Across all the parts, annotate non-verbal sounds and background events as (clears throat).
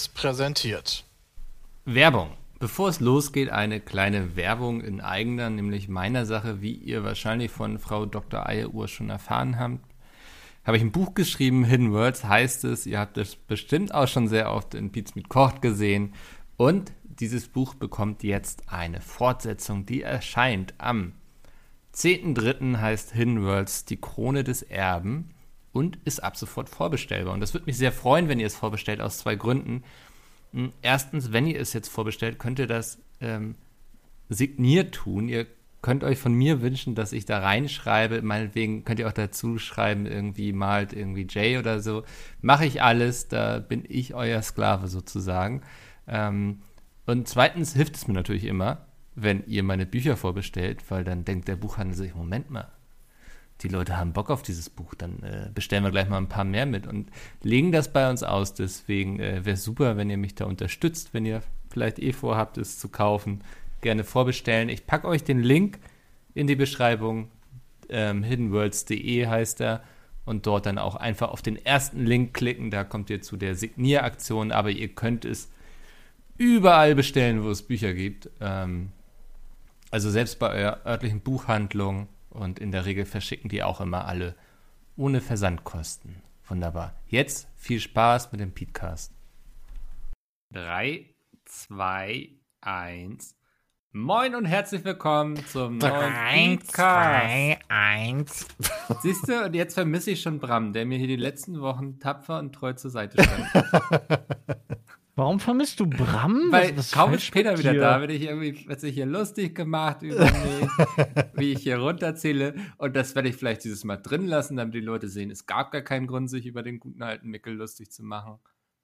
Seriös präsentiert. Werbung. Bevor es losgeht, eine kleine Werbung in eigener, nämlich meiner Sache, wie ihr wahrscheinlich von Frau Dr. Eieruhr schon erfahren habt. Habe ich ein Buch geschrieben, Hidden Words heißt es. Ihr habt es bestimmt auch schon sehr oft in Pizza mit Kocht gesehen. Und dieses Buch bekommt jetzt eine Fortsetzung, die erscheint am 10.3. heißt Hidden Worlds die Krone des Erben und ist ab sofort vorbestellbar. Und das würde mich sehr freuen, wenn ihr es vorbestellt, aus zwei Gründen. Hm, erstens, wenn ihr es jetzt vorbestellt, könnt ihr das ähm, signiert tun. Ihr könnt euch von mir wünschen, dass ich da reinschreibe. Meinetwegen könnt ihr auch dazu schreiben, irgendwie malt irgendwie Jay oder so. Mache ich alles, da bin ich euer Sklave sozusagen. Ähm, und zweitens hilft es mir natürlich immer, wenn ihr meine Bücher vorbestellt, weil dann denkt der Buchhandel sich, Moment mal, die Leute haben Bock auf dieses Buch, dann äh, bestellen wir gleich mal ein paar mehr mit und legen das bei uns aus. Deswegen äh, wäre super, wenn ihr mich da unterstützt, wenn ihr vielleicht eh vorhabt, es zu kaufen. Gerne vorbestellen. Ich packe euch den Link in die Beschreibung. Ähm, hiddenworlds.de heißt er. Und dort dann auch einfach auf den ersten Link klicken. Da kommt ihr zu der Signieraktion. Aber ihr könnt es überall bestellen, wo es Bücher gibt. Ähm, also selbst bei eurer örtlichen Buchhandlung und in der Regel verschicken die auch immer alle ohne Versandkosten. Wunderbar. Jetzt viel Spaß mit dem Podcast. 3, 2, 1. Moin und herzlich willkommen zum neuen Podcast. 3, 2, 1. Siehst du, und jetzt vermisse ich schon Bram, der mir hier die letzten Wochen tapfer und treu zur Seite stand. (laughs) Warum vermisst du Bram? Weil was, kaum ist später wieder da, wenn ich irgendwie, wird sich hier lustig gemacht über (laughs) mich, wie ich hier runterzähle. Und das werde ich vielleicht dieses Mal drin lassen, damit die Leute sehen, es gab gar keinen Grund, sich über den guten alten Mickel lustig zu machen.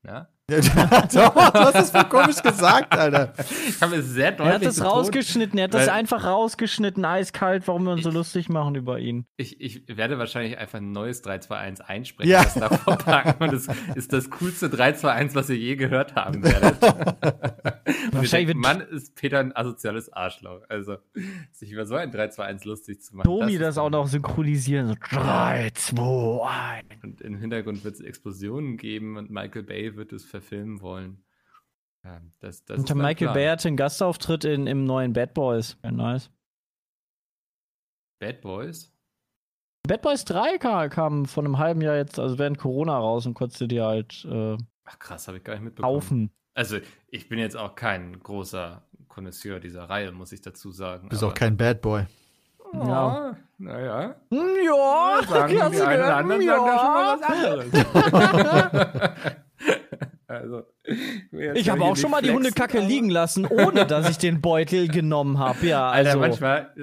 Ja? (laughs) Doch, du hast es voll komisch gesagt, Alter. Ich habe es sehr deutlich Er hat das betont, rausgeschnitten, er hat das einfach rausgeschnitten, eiskalt, warum wir uns ich, so lustig machen über ihn. Ich, ich werde wahrscheinlich einfach ein neues 321 einsprechen, ja. das davor packen und das ist das coolste 321, was ihr je gehört haben werdet. (laughs) wahrscheinlich denkt, Mann ist Peter ein asoziales Arschloch. Also, sich über so ein 321 lustig zu machen. Domi das, das auch noch synchronisieren. So 3, 2, 1. Und im Hintergrund wird es Explosionen geben und Michael Bay wird es verfilmen wollen. Ja, das, das und Michael Bay hatte einen Gastauftritt in, im neuen Bad Boys. Ja, nice. Bad Boys? Bad Boys 3 kam, kam von einem halben Jahr jetzt, also während Corona raus und konntest du dir halt äh, Ach krass, habe ich gar nicht mitbekommen. Kaufen. Also, ich bin jetzt auch kein großer Connoisseur dieser Reihe, muss ich dazu sagen. Bist auch kein Bad Boy. Ja, naja. Ja, sagen die einen oder anderen ja. sagen da schon mal was anderes. (laughs) (laughs) Also, ich habe auch schon mal die Hundekacke liegen lassen, ohne dass ich den Beutel genommen habe. Ja, also. Alter, manchmal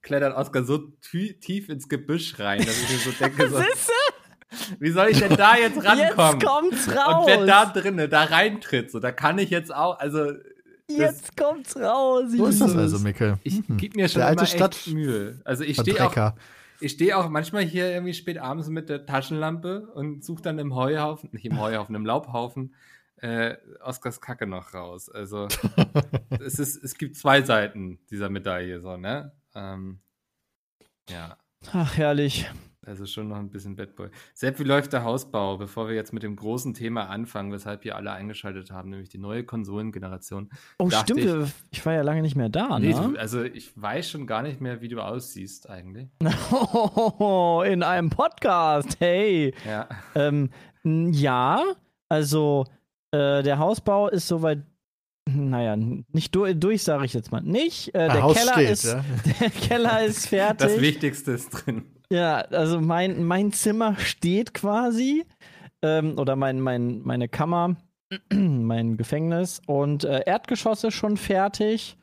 klettert Oskar so tief ins Gebüsch rein, dass ich mir so denke, so, wie soll ich denn da jetzt rankommen? Jetzt kommt's raus. Und wer da drinnen, da reintritt, so, da kann ich jetzt auch, also. Jetzt kommt's raus. Wo ist das also, Mikkel? Ich hm. gebe mir schon Der alte Stadt Mühe. Also ich stehe auch, ich stehe auch manchmal hier irgendwie spät abends mit der Taschenlampe und suche dann im Heuhaufen, nicht im Heuhaufen, im Laubhaufen, äh, Oscars Kacke noch raus. Also (laughs) es, ist, es gibt zwei Seiten dieser Medaille, so, ne? Ähm, ja. Ach, herrlich. Also schon noch ein bisschen Bad Boy. Sepp, wie läuft der Hausbau, bevor wir jetzt mit dem großen Thema anfangen, weshalb hier alle eingeschaltet haben, nämlich die neue Konsolengeneration? Oh, stimmt, ich, ich, war ja lange nicht mehr da, nee, ne? Du, also ich weiß schon gar nicht mehr, wie du aussiehst eigentlich. Oh, (laughs) in einem Podcast, hey. Ja. Ähm, ja, also äh, der Hausbau ist soweit naja, nicht durch, durch sage ich jetzt mal nicht. Äh, der, Keller steht, ist, ja? (laughs) der Keller ist fertig. Das Wichtigste ist drin. Ja, also mein, mein Zimmer steht quasi. Ähm, oder mein, mein, meine Kammer, (clears throat) mein Gefängnis. Und äh, Erdgeschoss ist schon fertig.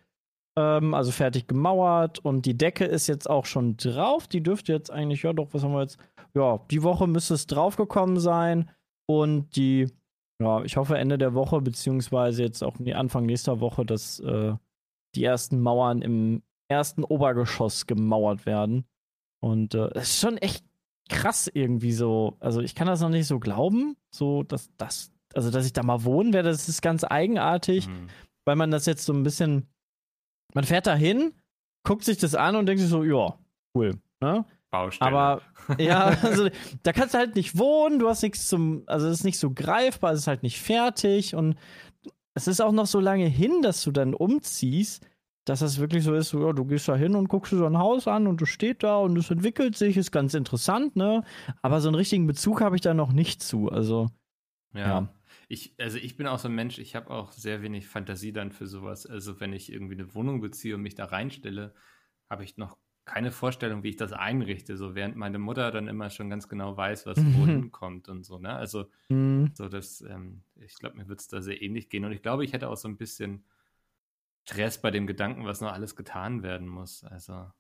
Ähm, also fertig gemauert. Und die Decke ist jetzt auch schon drauf. Die dürfte jetzt eigentlich, ja doch, was haben wir jetzt? Ja, die Woche müsste es draufgekommen sein. Und die, ja, ich hoffe Ende der Woche, beziehungsweise jetzt auch Anfang nächster Woche, dass äh, die ersten Mauern im ersten Obergeschoss gemauert werden. Und äh, es ist schon echt krass irgendwie so. Also ich kann das noch nicht so glauben, so dass das, also dass ich da mal wohnen werde, das ist ganz eigenartig, mhm. weil man das jetzt so ein bisschen, man fährt da hin, guckt sich das an und denkt sich so, ja, cool. Ne? Baustelle. Aber (laughs) ja, also da kannst du halt nicht wohnen, du hast nichts zum, also es ist nicht so greifbar, es ist halt nicht fertig und es ist auch noch so lange hin, dass du dann umziehst, dass das wirklich so ist, so, ja, du gehst da hin und guckst dir so ein Haus an und du stehst da und es entwickelt sich, ist ganz interessant, ne? Aber so einen richtigen Bezug habe ich da noch nicht zu, also ja. ja. Ich, also ich bin auch so ein Mensch, ich habe auch sehr wenig Fantasie dann für sowas. Also wenn ich irgendwie eine Wohnung beziehe und mich da reinstelle, habe ich noch keine Vorstellung, wie ich das einrichte, so während meine Mutter dann immer schon ganz genau weiß, was (laughs) wohin kommt und so, ne? Also Mhm. so das, ähm, ich glaube, mir wird es da sehr ähnlich gehen. Und ich glaube, ich hätte auch so ein bisschen Stress bei dem Gedanken, was noch alles getan werden muss. Also.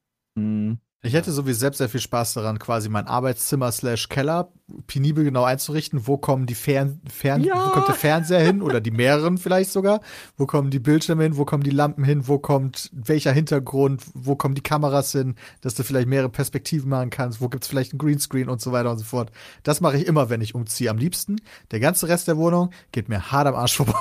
Ich hätte sowieso selbst sehr viel Spaß daran, quasi mein Arbeitszimmer slash Keller penibel genau einzurichten. Wo kommen die Fern, Fern Ja. wo kommt der Fernseher hin oder die mehreren vielleicht sogar? Wo kommen die Bildschirme hin? Wo kommen die Lampen hin? Wo kommt welcher Hintergrund? Wo kommen die Kameras hin? Dass du vielleicht mehrere Perspektiven machen kannst. Wo gibt's vielleicht einen Greenscreen und so weiter und so fort. Das mache ich immer, wenn ich umziehe. Am liebsten. Der ganze Rest der Wohnung geht mir hart am Arsch vorbei.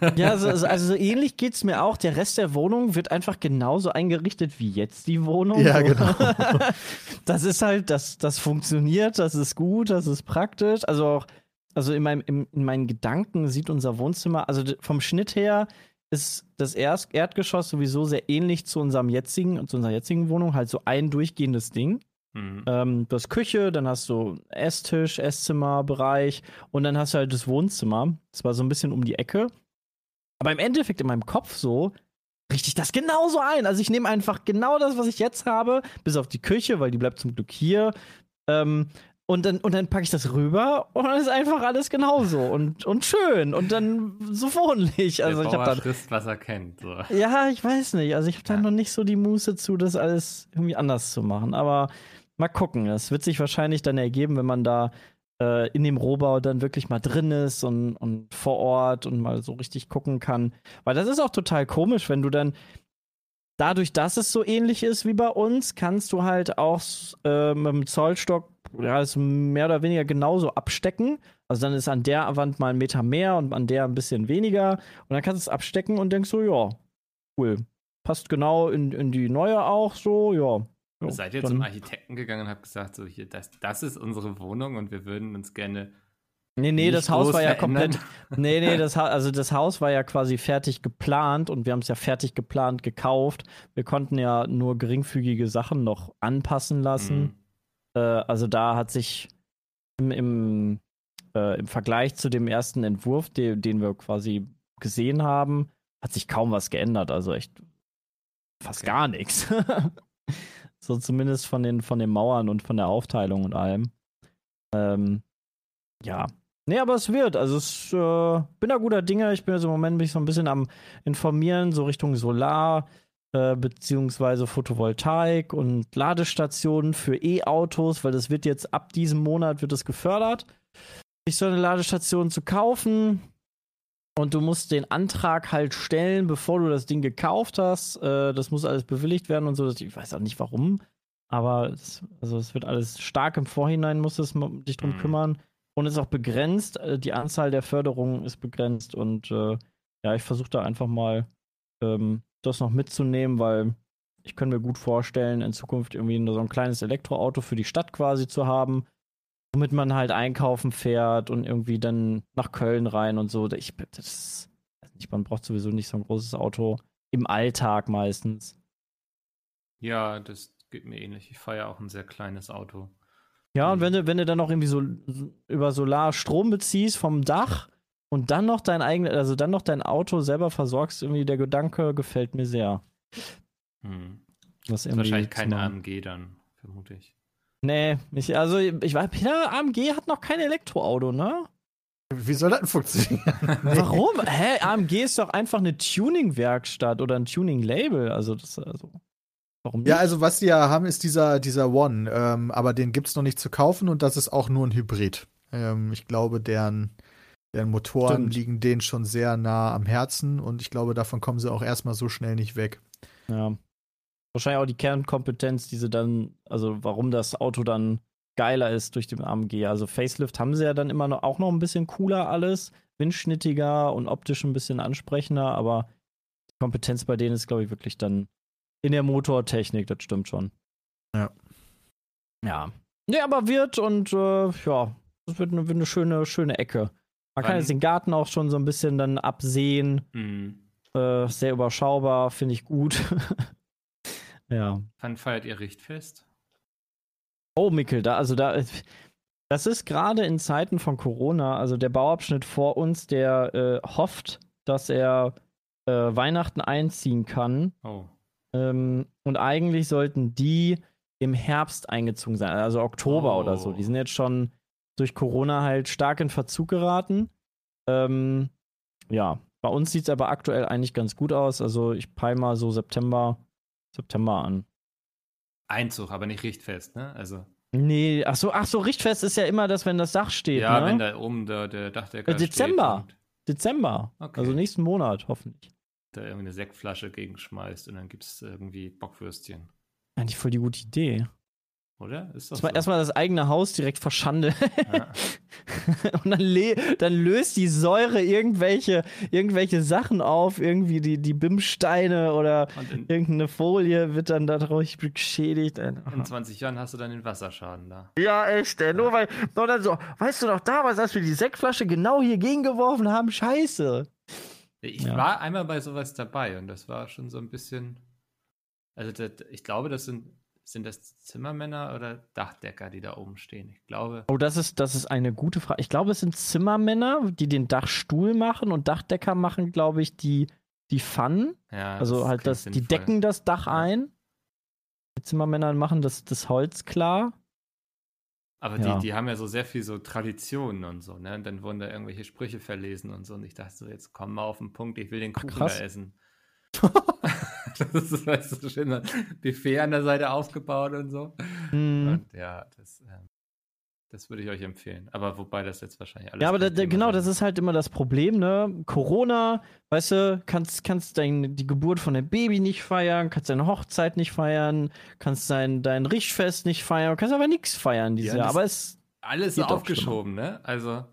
(laughs) Ja, also, also, also so ähnlich geht es mir auch. Der Rest der Wohnung wird einfach genauso eingerichtet wie jetzt die Wohnung. Ja, genau. (laughs) Das ist halt, das, das funktioniert, das ist gut, das ist praktisch. Also auch, also in, meinem, in, in meinen Gedanken sieht unser Wohnzimmer, also vom Schnitt her ist das Erst Erdgeschoss sowieso sehr ähnlich zu unserem jetzigen, zu unserer jetzigen Wohnung, halt so ein durchgehendes Ding. hm. Ähm, du hast Küche, dann hast du Esstisch, Esszimmerbereich und dann hast du halt das Wohnzimmer. Das war so ein bisschen um die Ecke. Aber im Endeffekt in meinem Kopf so richte ich das genauso ein. Also ich nehme einfach genau das, was ich jetzt habe, bis auf die Küche, weil die bleibt zum Glück hier. Ähm, und dann, und dann packe ich das rüber und dann ist einfach alles genauso und, und schön und dann so wohnlich. Also der ich habe dann frisst, was er kennt. So. ja, ich weiß nicht. Also ich habe da Ja. noch nicht so die Muße zu, das alles irgendwie anders zu machen. Aber mal gucken. Das wird sich wahrscheinlich dann ergeben, wenn man da äh, in dem Rohbau dann wirklich mal drin ist und, und vor Ort und mal so richtig gucken kann. Weil das ist auch total komisch, wenn du dann dadurch, dass es so ähnlich ist wie bei uns, kannst du halt auch äh, mit dem Zollstock ja, es mehr oder weniger genauso abstecken. Also dann ist an der Wand mal ein Meter mehr und an der ein bisschen weniger. Und dann kannst du es abstecken und denkst so, ja, cool. Passt genau in, in die neue auch so, ja. Ja Seid ihr zum Architekten gegangen und habt gesagt, so hier, das, das ist unsere Wohnung und wir würden uns gerne. Nee, nee, das Haus war ja verändern? komplett. (laughs) Nee, nee, das, also das Haus war ja quasi fertig geplant und wir haben es ja fertig geplant gekauft. Wir konnten ja nur geringfügige Sachen noch anpassen lassen. Hm. Äh, also da hat sich im, im, äh, im Vergleich zu dem ersten Entwurf, den, den wir quasi gesehen haben, hat sich kaum was geändert. Also echt fast Okay. gar nichts. (laughs) so zumindest von den, von den Mauern und von der Aufteilung und allem. Ähm, ja. Nee, aber es wird. Also es äh, bin da guter Dinge. Ich bin jetzt im Moment mich so ein bisschen am informieren, so Richtung Solar äh, beziehungsweise Photovoltaik und Ladestationen für E-Autos, weil das wird jetzt ab diesem Monat wird es gefördert, sich so eine Ladestation zu kaufen. Und du musst den Antrag halt stellen, bevor du das Ding gekauft hast. Äh, das muss alles bewilligt werden und so. Ich weiß auch nicht warum. Aber es, also es wird alles stark im Vorhinein, muss es m- dich drum Mhm. kümmern. Und es ist auch begrenzt. Äh, die Anzahl der Förderungen ist begrenzt. Und äh, ja, ich versuche da einfach mal ähm, das noch mitzunehmen, weil ich könnte mir gut vorstellen, in Zukunft irgendwie so ein kleines Elektroauto für die Stadt quasi zu haben, womit man halt einkaufen fährt und irgendwie dann nach Köln rein und so. Ich, das, nicht, man braucht sowieso nicht so ein großes Auto im Alltag meistens. Ja, das geht mir ähnlich. Ich fahre ja auch ein sehr kleines Auto. Ja, und Mhm. wenn du, wenn du dann noch irgendwie so über Solar Strom beziehst vom Dach und dann noch dein eigenes, also dann noch dein Auto selber versorgst, irgendwie der Gedanke gefällt mir sehr. Hm. Das Ist irgendwie wahrscheinlich keine. AMG dann, vermute ich. Nee, ich, also ich weiß, Peter, AMG hat noch kein Elektroauto, ne? Wie soll das denn funktionieren? (laughs) Warum? Hä? AMG ist doch einfach eine Tuning-Werkstatt oder ein Tuning-Label. Also, das, also. Warum nicht? Ja, also was die ja haben, ist dieser, dieser One, ähm, aber den gibt's noch nicht zu kaufen und das ist auch nur ein Hybrid. Ähm, ich glaube, deren, deren Motoren Stimmt. liegen denen schon sehr nah am Herzen und ich glaube, davon kommen sie auch erstmal so schnell nicht weg. Ja. Wahrscheinlich auch die Kernkompetenz, die sie dann, also warum das Auto dann geiler ist durch den AMG. Also Facelift haben sie ja dann immer noch auch noch ein bisschen cooler alles, windschnittiger und optisch ein bisschen ansprechender, aber die Kompetenz bei denen ist, glaube ich, wirklich dann in der Motortechnik, das stimmt schon. Ja. Ja. Nee, aber wird und äh, ja, das wird eine, wird eine schöne, schöne Ecke. Man kann jetzt den Garten auch schon so ein bisschen dann absehen. Mhm. Äh, sehr überschaubar, finde ich gut. (laughs) ja. Wann feiert ihr Richtfest? Oh, Mikkel, da, also da, das ist gerade in Zeiten von Corona, also der Bauabschnitt vor uns, der äh, hofft, dass er äh, Weihnachten einziehen kann. Oh. Ähm, und eigentlich sollten die im Herbst eingezogen sein, also Oktober Oh. oder so. Die sind jetzt schon durch Corona halt stark in Verzug geraten. Ähm, ja, bei uns sieht es aber aktuell eigentlich ganz gut aus. Also ich peil mal so September, September an. Einzug, aber nicht Richtfest, ne? Also, Nee, ach so, ach so, Richtfest ist ja immer das, wenn das Dach steht, ja, ne? wenn da oben der, der Dachdecker Dezember. steht Dezember. Okay. Also nächsten Monat, hoffentlich. da irgendwie eine Sektflasche gegenschmeißt und dann gibt es irgendwie Bockwürstchen. Eigentlich voll die gute Idee. Oder? Ist Erstmal, so. erstmal das eigene Haus direkt verschandeln. Ja. (laughs) Und dann, dann löst die Säure irgendwelche, irgendwelche Sachen auf, irgendwie die, die Bimsteine oder irgendeine Folie wird dann dadurch geschädigt. Ey. in 20 Jahren hast du dann den Wasserschaden da. Ja, echt, ey. Nur weil, nur dann so, weißt du noch damals, als wir die Sektflasche genau hier gegengeworfen haben? Scheiße. Ich Ja. war einmal bei sowas dabei und das war schon so ein bisschen. Also, das, ich glaube, das sind. Sind das Zimmermänner oder Dachdecker, die da oben stehen? Ich glaube. Oh, das ist, das ist eine gute Frage. Ich glaube, es sind Zimmermänner, die den Dachstuhl machen und Dachdecker machen, glaube ich, die, die Pfannen. Ja, Also halt das, die decken das Dach Ja. ein. Die Zimmermänner machen das, das Holz klar. Aber Ja. die, die haben ja so sehr viel so Traditionen und so, ne? Und dann wurden da irgendwelche Sprüche verlesen und so. Und ich dachte so, jetzt komm mal auf den Punkt, ich will den Kuchen krass. da essen. (laughs) (laughs) das ist, weißt du, schön, ein Buffet an der Seite aufgebaut und so. Hm. Und ja, das, ähm, das würde ich euch empfehlen. Aber wobei das jetzt wahrscheinlich alles. Ja, aber da, da, genau, sein das ist halt immer das Problem, ne? Corona, weißt du, kannst, kannst dein, die Geburt von deinem Baby nicht feiern, kannst deine Hochzeit nicht feiern, kannst dein, dein Richtfest nicht feiern, kannst aber nichts feiern dieses Ja, Jahr. das- Aber es, Alles aufgeschoben, ne? Also,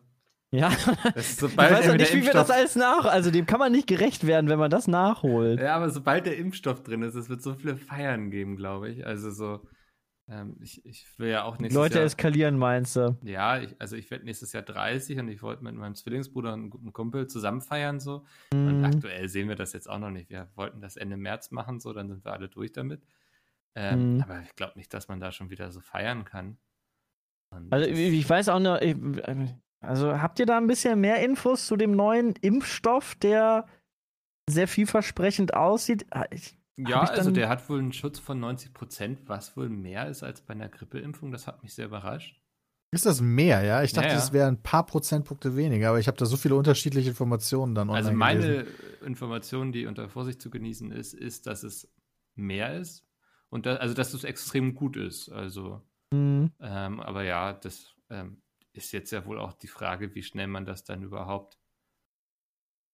ja, ist, ich sobald weiß auch nicht, wie wir das Impfstoff- alles nach, also dem kann man nicht gerecht werden, wenn man das nachholt. Ja, aber sobald der Impfstoff drin ist, es wird so viele Feiern geben, glaube ich. Also so, ähm, ich, ich will ja auch nächstes Leute Jahr. eskalieren, meinst du? Ja, ich, also ich werde nächstes Jahr 30 und ich wollte mit meinem Zwillingsbruder und einem guten Kumpel zusammen feiern so. Und Mhm. aktuell sehen wir das jetzt auch noch nicht. Wir wollten das Ende März machen, so, dann sind wir alle durch damit. Ähm, Mhm. Aber ich glaube nicht, dass man da schon wieder so feiern kann. Und Also ich weiß auch noch, ich- also habt ihr da ein bisschen mehr Infos zu dem neuen Impfstoff, der sehr vielversprechend aussieht? Ah, Ich, ja, also der hat wohl einen Schutz von 90 Prozent, was wohl mehr ist als bei einer Grippeimpfung. Das hat mich sehr überrascht. Ist das mehr, ja? Ich dachte, Ja, ja. es wären ein paar Prozentpunkte weniger, aber ich habe da so viele unterschiedliche Informationen dann online Also meine gelesen. Information, die unter Vorsicht zu genießen ist, ist, dass es mehr ist und da, also dass es extrem gut ist. Also, Hm, ähm, aber ja, das ähm, ist jetzt ja wohl auch die Frage, wie schnell man das dann überhaupt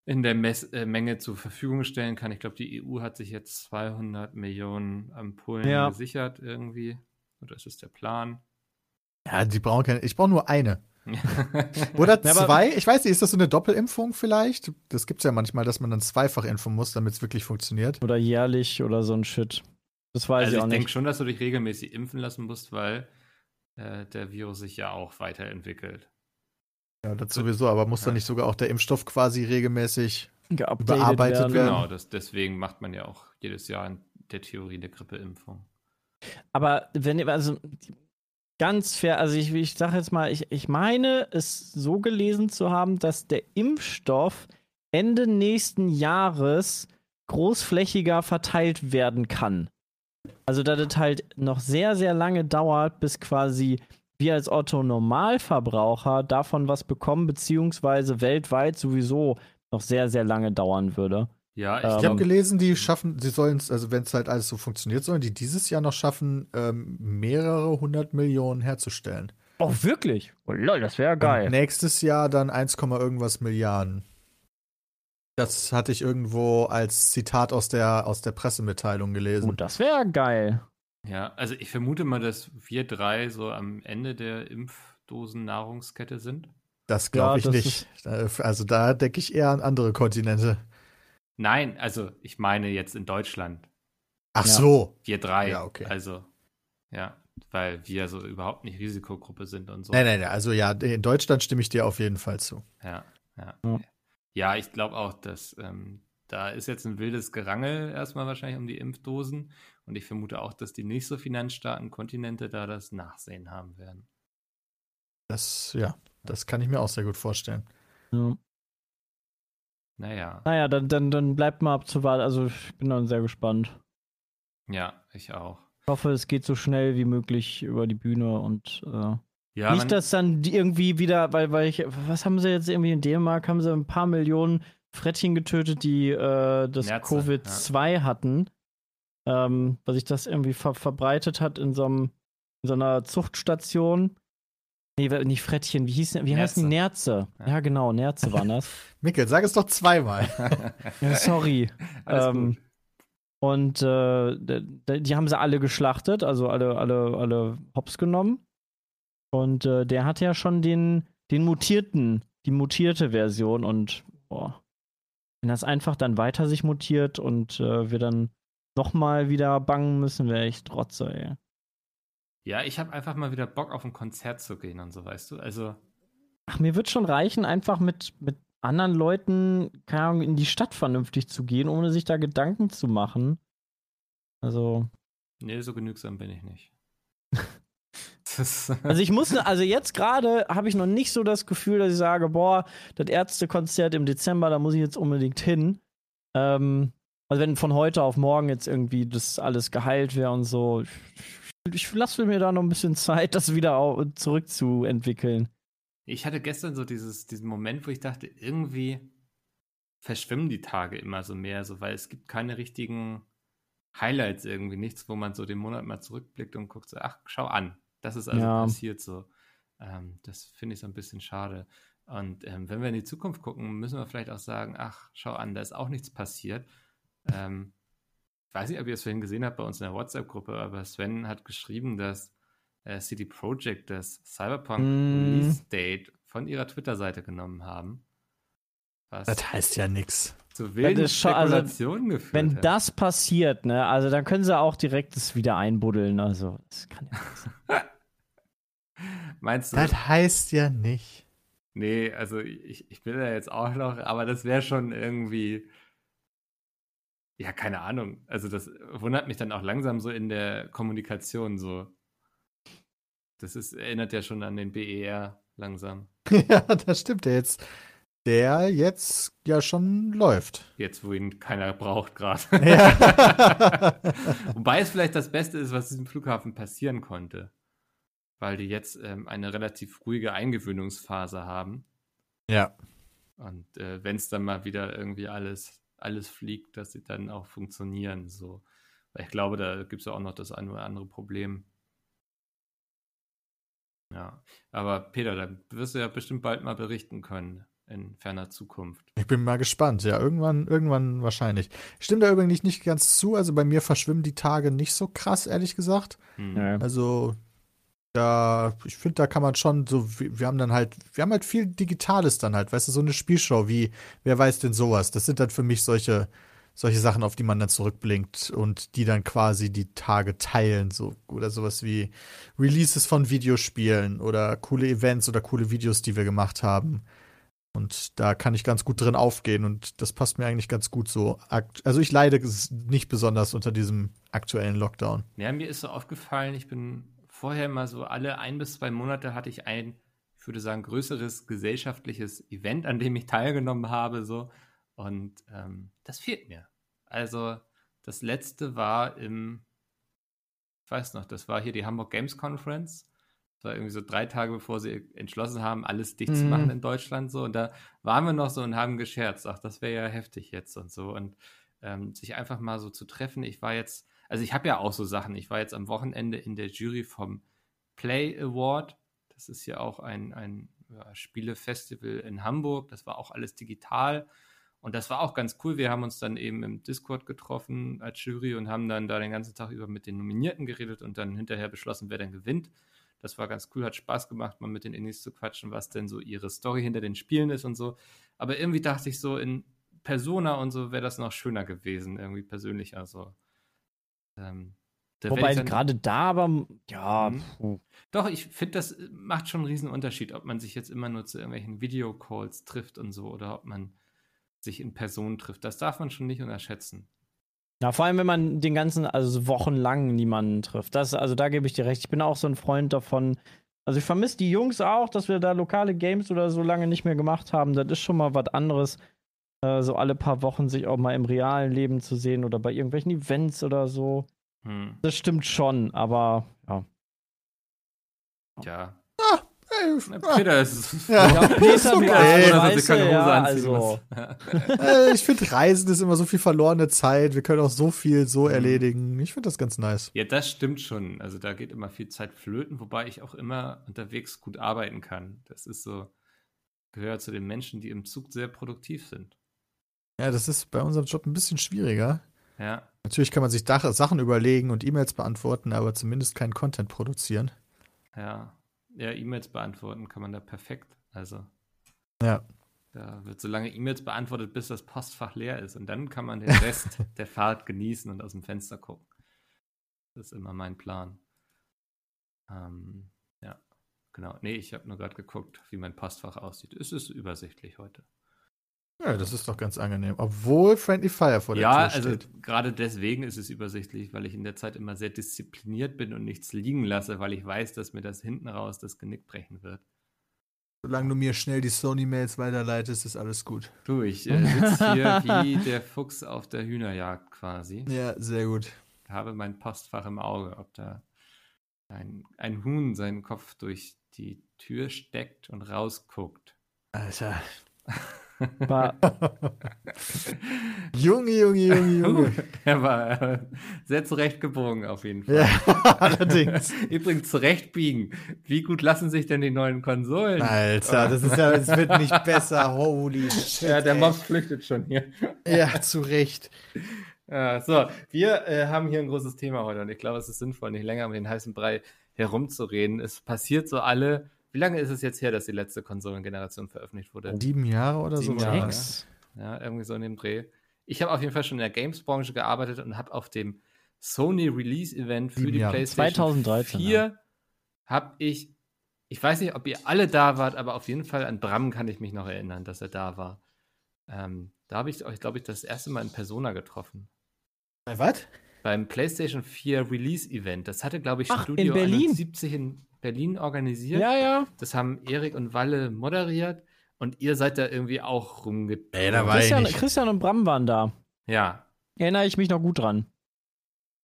in der Mess äh, Menge zur Verfügung stellen kann. Ich glaube, die EU hat sich jetzt 200 Millionen Ampullen Ja. gesichert irgendwie. Oder ist es der Plan? Ja, die brauchen keine. Ich brauche nur eine. (laughs) Oder zwei? Ich weiß nicht, ist das so eine Doppelimpfung vielleicht? Das gibt es ja manchmal, dass man dann zweifach impfen muss, damit es wirklich funktioniert. oder jährlich oder so ein Shit. Das weiß also ich ich auch denke nicht. schon, dass du dich regelmäßig impfen lassen musst, weil äh, der Virus sich ja auch weiterentwickelt. Ja, das sowieso, aber muss dann Ja. nicht sogar auch der Impfstoff quasi regelmäßig. Überarbeitet werden. werden. Genau, das, deswegen macht man ja auch jedes Jahr in der Theorie eine Grippeimpfung. Aber wenn ihr, also ganz fair, also ich, ich sage jetzt mal, ich, ich meine, es so gelesen zu haben, dass der Impfstoff Ende nächsten Jahres großflächiger verteilt werden kann. Also, dass es halt noch sehr, sehr lange dauert, bis quasi wir als Otto Normalverbraucher davon was bekommen, beziehungsweise weltweit sowieso noch sehr, sehr lange dauern würde. Ja, ich Ähm, Ich habe gelesen, die schaffen, sie sollen es, also wenn es halt alles so funktioniert, sollen die dieses Jahr noch schaffen, ähm, mehrere hundert Millionen herzustellen. Oh, wirklich? Oh, lol, das wäre geil. Und nächstes Jahr dann 1, irgendwas Milliarden. Das hatte ich irgendwo als Zitat aus der, aus der Pressemitteilung Oh, gelesen. das wäre geil. ja, also ich vermute mal, dass wir drei so am Ende der Impfdosen-Nahrungskette sind. Das glaube Ja, ich das nicht. Also da denke ich eher an andere Kontinente. Nein, also ich meine jetzt in Deutschland. Ach Ja. so. Wir drei. Ja, okay. Also, ja. weil wir so überhaupt nicht Risikogruppe sind und so. Nein, nein, nein. Also ja, in Deutschland stimme ich dir auf jeden Fall zu. Ja, ja. Ja. Ja, ich glaube auch, dass ähm, da ist jetzt ein wildes Gerangel erstmal wahrscheinlich um die Impfdosen. Und ich vermute auch, dass die nicht so finanzstarken Kontinente da das Nachsehen haben werden. Das, ja, das kann ich mir auch sehr gut vorstellen. Ja. Naja, Naja, dann, dann, dann bleibt mal abzuwarten. Also ich bin dann sehr gespannt. ja, ich auch. Ich hoffe, es geht so schnell wie möglich über die Bühne und äh, Ja, nicht, dass dann irgendwie wieder, weil, weil ich, was haben sie jetzt irgendwie in Dänemark, haben sie ein paar Millionen Frettchen getötet, die äh, das Nerze, Covid-2 hatten, ähm, weil sich das irgendwie ver verbreitet hat in so, einem, in so einer Zuchtstation. Nee, nicht Frettchen, wie hießen, wie heißen die Nerze? Ja. Ja. genau, Nerze waren das. (laughs) Mikkel, sag es doch zweimal. (laughs) ja, sorry. (laughs) ähm. Und äh, die haben sie alle geschlachtet, also alle, alle, alle hops genommen. Und äh, der hat ja schon den, den mutierten, die mutierte Version und boah, wenn das einfach dann weiter sich mutiert und äh, wir dann nochmal wieder bangen müssen, wäre echt Trotze, ey. Ja, ich habe einfach mal wieder Bock auf ein Konzert zu gehen und so, weißt du? Also, Ach, mir wird schon reichen, einfach mit, mit anderen Leuten, keine Ahnung, in die Stadt vernünftig zu gehen, ohne sich da Gedanken zu machen. Also, nee, so genügsam bin ich nicht. (laughs) (laughs) das, Also ich muss, also jetzt gerade habe ich noch nicht so das Gefühl, dass ich sage, boah, das Ärztekonzert im Dezember, da muss ich jetzt unbedingt hin. Ähm, also wenn von heute auf morgen jetzt irgendwie das alles geheilt wäre und so, ich, ich lasse mir da noch ein bisschen Zeit, das wieder zurückzuentwickeln. ich hatte gestern so dieses, diesen Moment, wo ich dachte, irgendwie verschwimmen die Tage immer so mehr, so, weil es gibt keine richtigen Highlights irgendwie, nichts, wo man so den Monat mal zurückblickt und guckt so, ach, schau an, das ist also Ja. passiert so. Ähm, das finde ich so ein bisschen schade. Und ähm, wenn wir in die Zukunft gucken, müssen wir vielleicht auch sagen, ach, schau an, da ist auch nichts passiert. Ähm, ich weiß nicht, ob ihr es vorhin gesehen habt bei uns in der WhatsApp-Gruppe, aber Sven hat geschrieben, dass äh, CD Projekt das Cyberpunk Mm. Release Date von ihrer Twitter-Seite genommen haben. Was Das heißt ja nix. Zu wilden ist schon- also, Spekulationen geführt Wenn hat. das passiert, ne, also dann können sie auch direkt das wieder einbuddeln. Also, das kann ja nicht sein. (laughs) Meinst du? Das heißt ja nicht. Nee, also ich, ich bin da jetzt auch noch, aber das wäre schon irgendwie. Ja, keine Ahnung. Also das wundert mich dann auch langsam so in der Kommunikation so. Das ist, erinnert ja schon an den BER langsam. (laughs) ja, das stimmt. Der jetzt, der jetzt ja schon läuft. Jetzt, wo ihn keiner braucht gerade. (laughs) Ja. (laughs) Wobei es vielleicht das Beste ist, was diesem Flughafen passieren konnte. Weil die jetzt ähm, eine relativ ruhige Eingewöhnungsphase haben. ja. Und äh, wenn es dann mal wieder irgendwie alles, alles fliegt, dass sie dann auch funktionieren. So. Weil ich glaube, da gibt es ja auch noch das ein oder andere Problem. Ja. Aber Peter, da wirst du ja bestimmt bald mal berichten können in ferner Zukunft. Ich bin mal gespannt. Ja, irgendwann, irgendwann wahrscheinlich. Stimmt da übrigens nicht ganz zu. Also bei mir verschwimmen die Tage nicht so krass, ehrlich gesagt. Hm. Ja. Also da, ich finde, da kann man schon so, wir wir haben dann halt, wir haben halt viel Digitales dann halt, weißt du, so eine Spielshow wie, wer weiß denn sowas? Das sind dann für mich solche, solche Sachen, auf die man dann zurückblinkt und die dann quasi die Tage teilen, so, oder sowas wie Releases von Videospielen oder coole Events oder coole Videos, die wir gemacht haben. Und da kann ich ganz gut drin aufgehen und das passt mir eigentlich ganz gut so. Also ich leide nicht besonders unter diesem aktuellen Lockdown. Ja, mir ist so aufgefallen, ich bin vorher mal so alle ein bis zwei Monate hatte ich ein, ich würde sagen, größeres gesellschaftliches Event, an dem ich teilgenommen habe, so. Und ähm, das fehlt mir. Also, das letzte war im, ich weiß noch, das war hier die Hamburg Games Conference. Das war irgendwie so drei Tage, bevor sie entschlossen haben, alles dicht zu Mhm. machen in Deutschland, so. Und da waren wir noch so und haben gescherzt, ach, das wäre ja heftig jetzt und so. Und ähm, sich einfach mal so zu treffen. Ich war jetzt, also ich habe ja auch so Sachen. Ich war jetzt am Wochenende in der Jury vom Play Award. Das ist ja auch ein, ein ja, Spielefestival in Hamburg. Das war auch alles digital. Und das war auch ganz cool. Wir haben uns dann eben im Discord getroffen als Jury und haben dann da den ganzen Tag über mit den Nominierten geredet und dann hinterher beschlossen, wer dann gewinnt. Das war ganz cool, hat Spaß gemacht, mal mit den Indies zu quatschen, was denn so ihre Story hinter den Spielen ist und so. Aber irgendwie dachte ich so, in Persona und so wäre das noch schöner gewesen, irgendwie persönlicher so. Ähm, Wobei gerade da aber, ja, Mhm. puh. Doch, ich finde, das macht schon einen riesen Unterschied, ob man sich jetzt immer nur zu irgendwelchen Videocalls trifft und so oder ob man sich in Person trifft. Das darf man schon nicht unterschätzen. Ja, vor allem, wenn man den ganzen, also wochenlang niemanden trifft. Das, also da gebe ich dir recht. Ich bin auch so ein Freund davon. Also ich vermisse die Jungs auch, dass wir da lokale Games oder so lange nicht mehr gemacht haben. Das ist schon mal was anderes. Äh, so alle paar Wochen sich auch mal im realen Leben zu sehen oder bei irgendwelchen Events oder so. Hm. Das stimmt schon, aber ja. Ja. Ah, Peter ist. Ja. Ja, Peter, du okay. arme Ey, dass er Scheiße, sich keine Hose ja, also. (laughs) äh, ich finde, Reisen ist immer so viel verlorene Zeit. Wir können auch so viel so Mhm. erledigen. Ich finde das ganz nice. Ja, das stimmt schon. Also da geht immer viel Zeit flöten, wobei ich auch immer unterwegs gut arbeiten kann. Das ist so, gehört zu den Menschen, die im Zug sehr produktiv sind. Ja, das ist bei unserem Job ein bisschen schwieriger. Ja. Natürlich kann man sich Sachen überlegen und E-Mails beantworten, aber zumindest keinen Content produzieren. Ja. Ja, E-Mails beantworten kann man da perfekt. Also. Ja. Da wird so lange E-Mails beantwortet, bis das Postfach leer ist. Und dann kann man den Rest (laughs) der Fahrt genießen und aus dem Fenster gucken. Das ist immer mein Plan. Ähm, ja, genau. Nee, ich habe nur gerade geguckt, wie mein Postfach aussieht. Es ist übersichtlich heute. Ja, das ist doch ganz angenehm. Obwohl Friendly Fire vor der ja, Tür also steht. gerade deswegen ist es übersichtlich, weil ich in der Zeit immer sehr diszipliniert bin und nichts liegen lasse, weil ich weiß, dass mir das hinten raus das Genick brechen wird. Solange du mir schnell die Sony-Mails weiterleitest, ist alles gut. Du, ich äh, sitze hier (laughs) wie der Fuchs auf der Hühnerjagd quasi. Ja, sehr gut. habe mein Postfach im Auge, ob da ein, ein Huhn seinen Kopf durch die Tür steckt und rausguckt. Alter. (laughs) War, (laughs) Junge, Junge, Junge, Junge. (laughs) er war äh, sehr zurechtgebogen auf jeden Fall. ja, (laughs) allerdings. Übrigens zurechtbiegen. Wie gut lassen sich denn die neuen Konsolen? Alter, das ist ja, es wird nicht besser. Holy shit. Ja, der. Mob flüchtet schon hier. Ja, zu Recht. Ja, so, wir äh, haben hier ein großes Thema heute und ich glaube, es ist sinnvoll, nicht länger um den heißen Brei herumzureden. Es passiert so alle. Wie lange ist es jetzt her, dass die letzte Konsolengeneration veröffentlicht wurde? Sieben Jahre oder so? Sieben Jahre, Sechs. Ja, irgendwie so in dem Dreh. Ich habe auf jeden Fall schon in der Games-Branche gearbeitet und habe auf dem Sony Release-Event für Sieben die Jahre. PlayStation 2013, 4 ja. habe ich, ich weiß nicht, ob ihr alle da wart, aber auf jeden Fall an Bram kann ich mich noch erinnern, dass er da war. Ähm, da habe ich euch, glaube ich, das erste Mal in Persona getroffen. Bei was? Beim PlayStation 4 Release-Event. Das hatte, glaube ich, Ach, in Studio Berlin? 71 in Berlin organisiert. ja, ja. Das haben Erik und Walle moderiert und ihr seid da irgendwie auch rumgekommen. Nee, da war ich Christian, nicht. Christian und Bram waren da. Ja. Erinnere ich mich noch gut dran.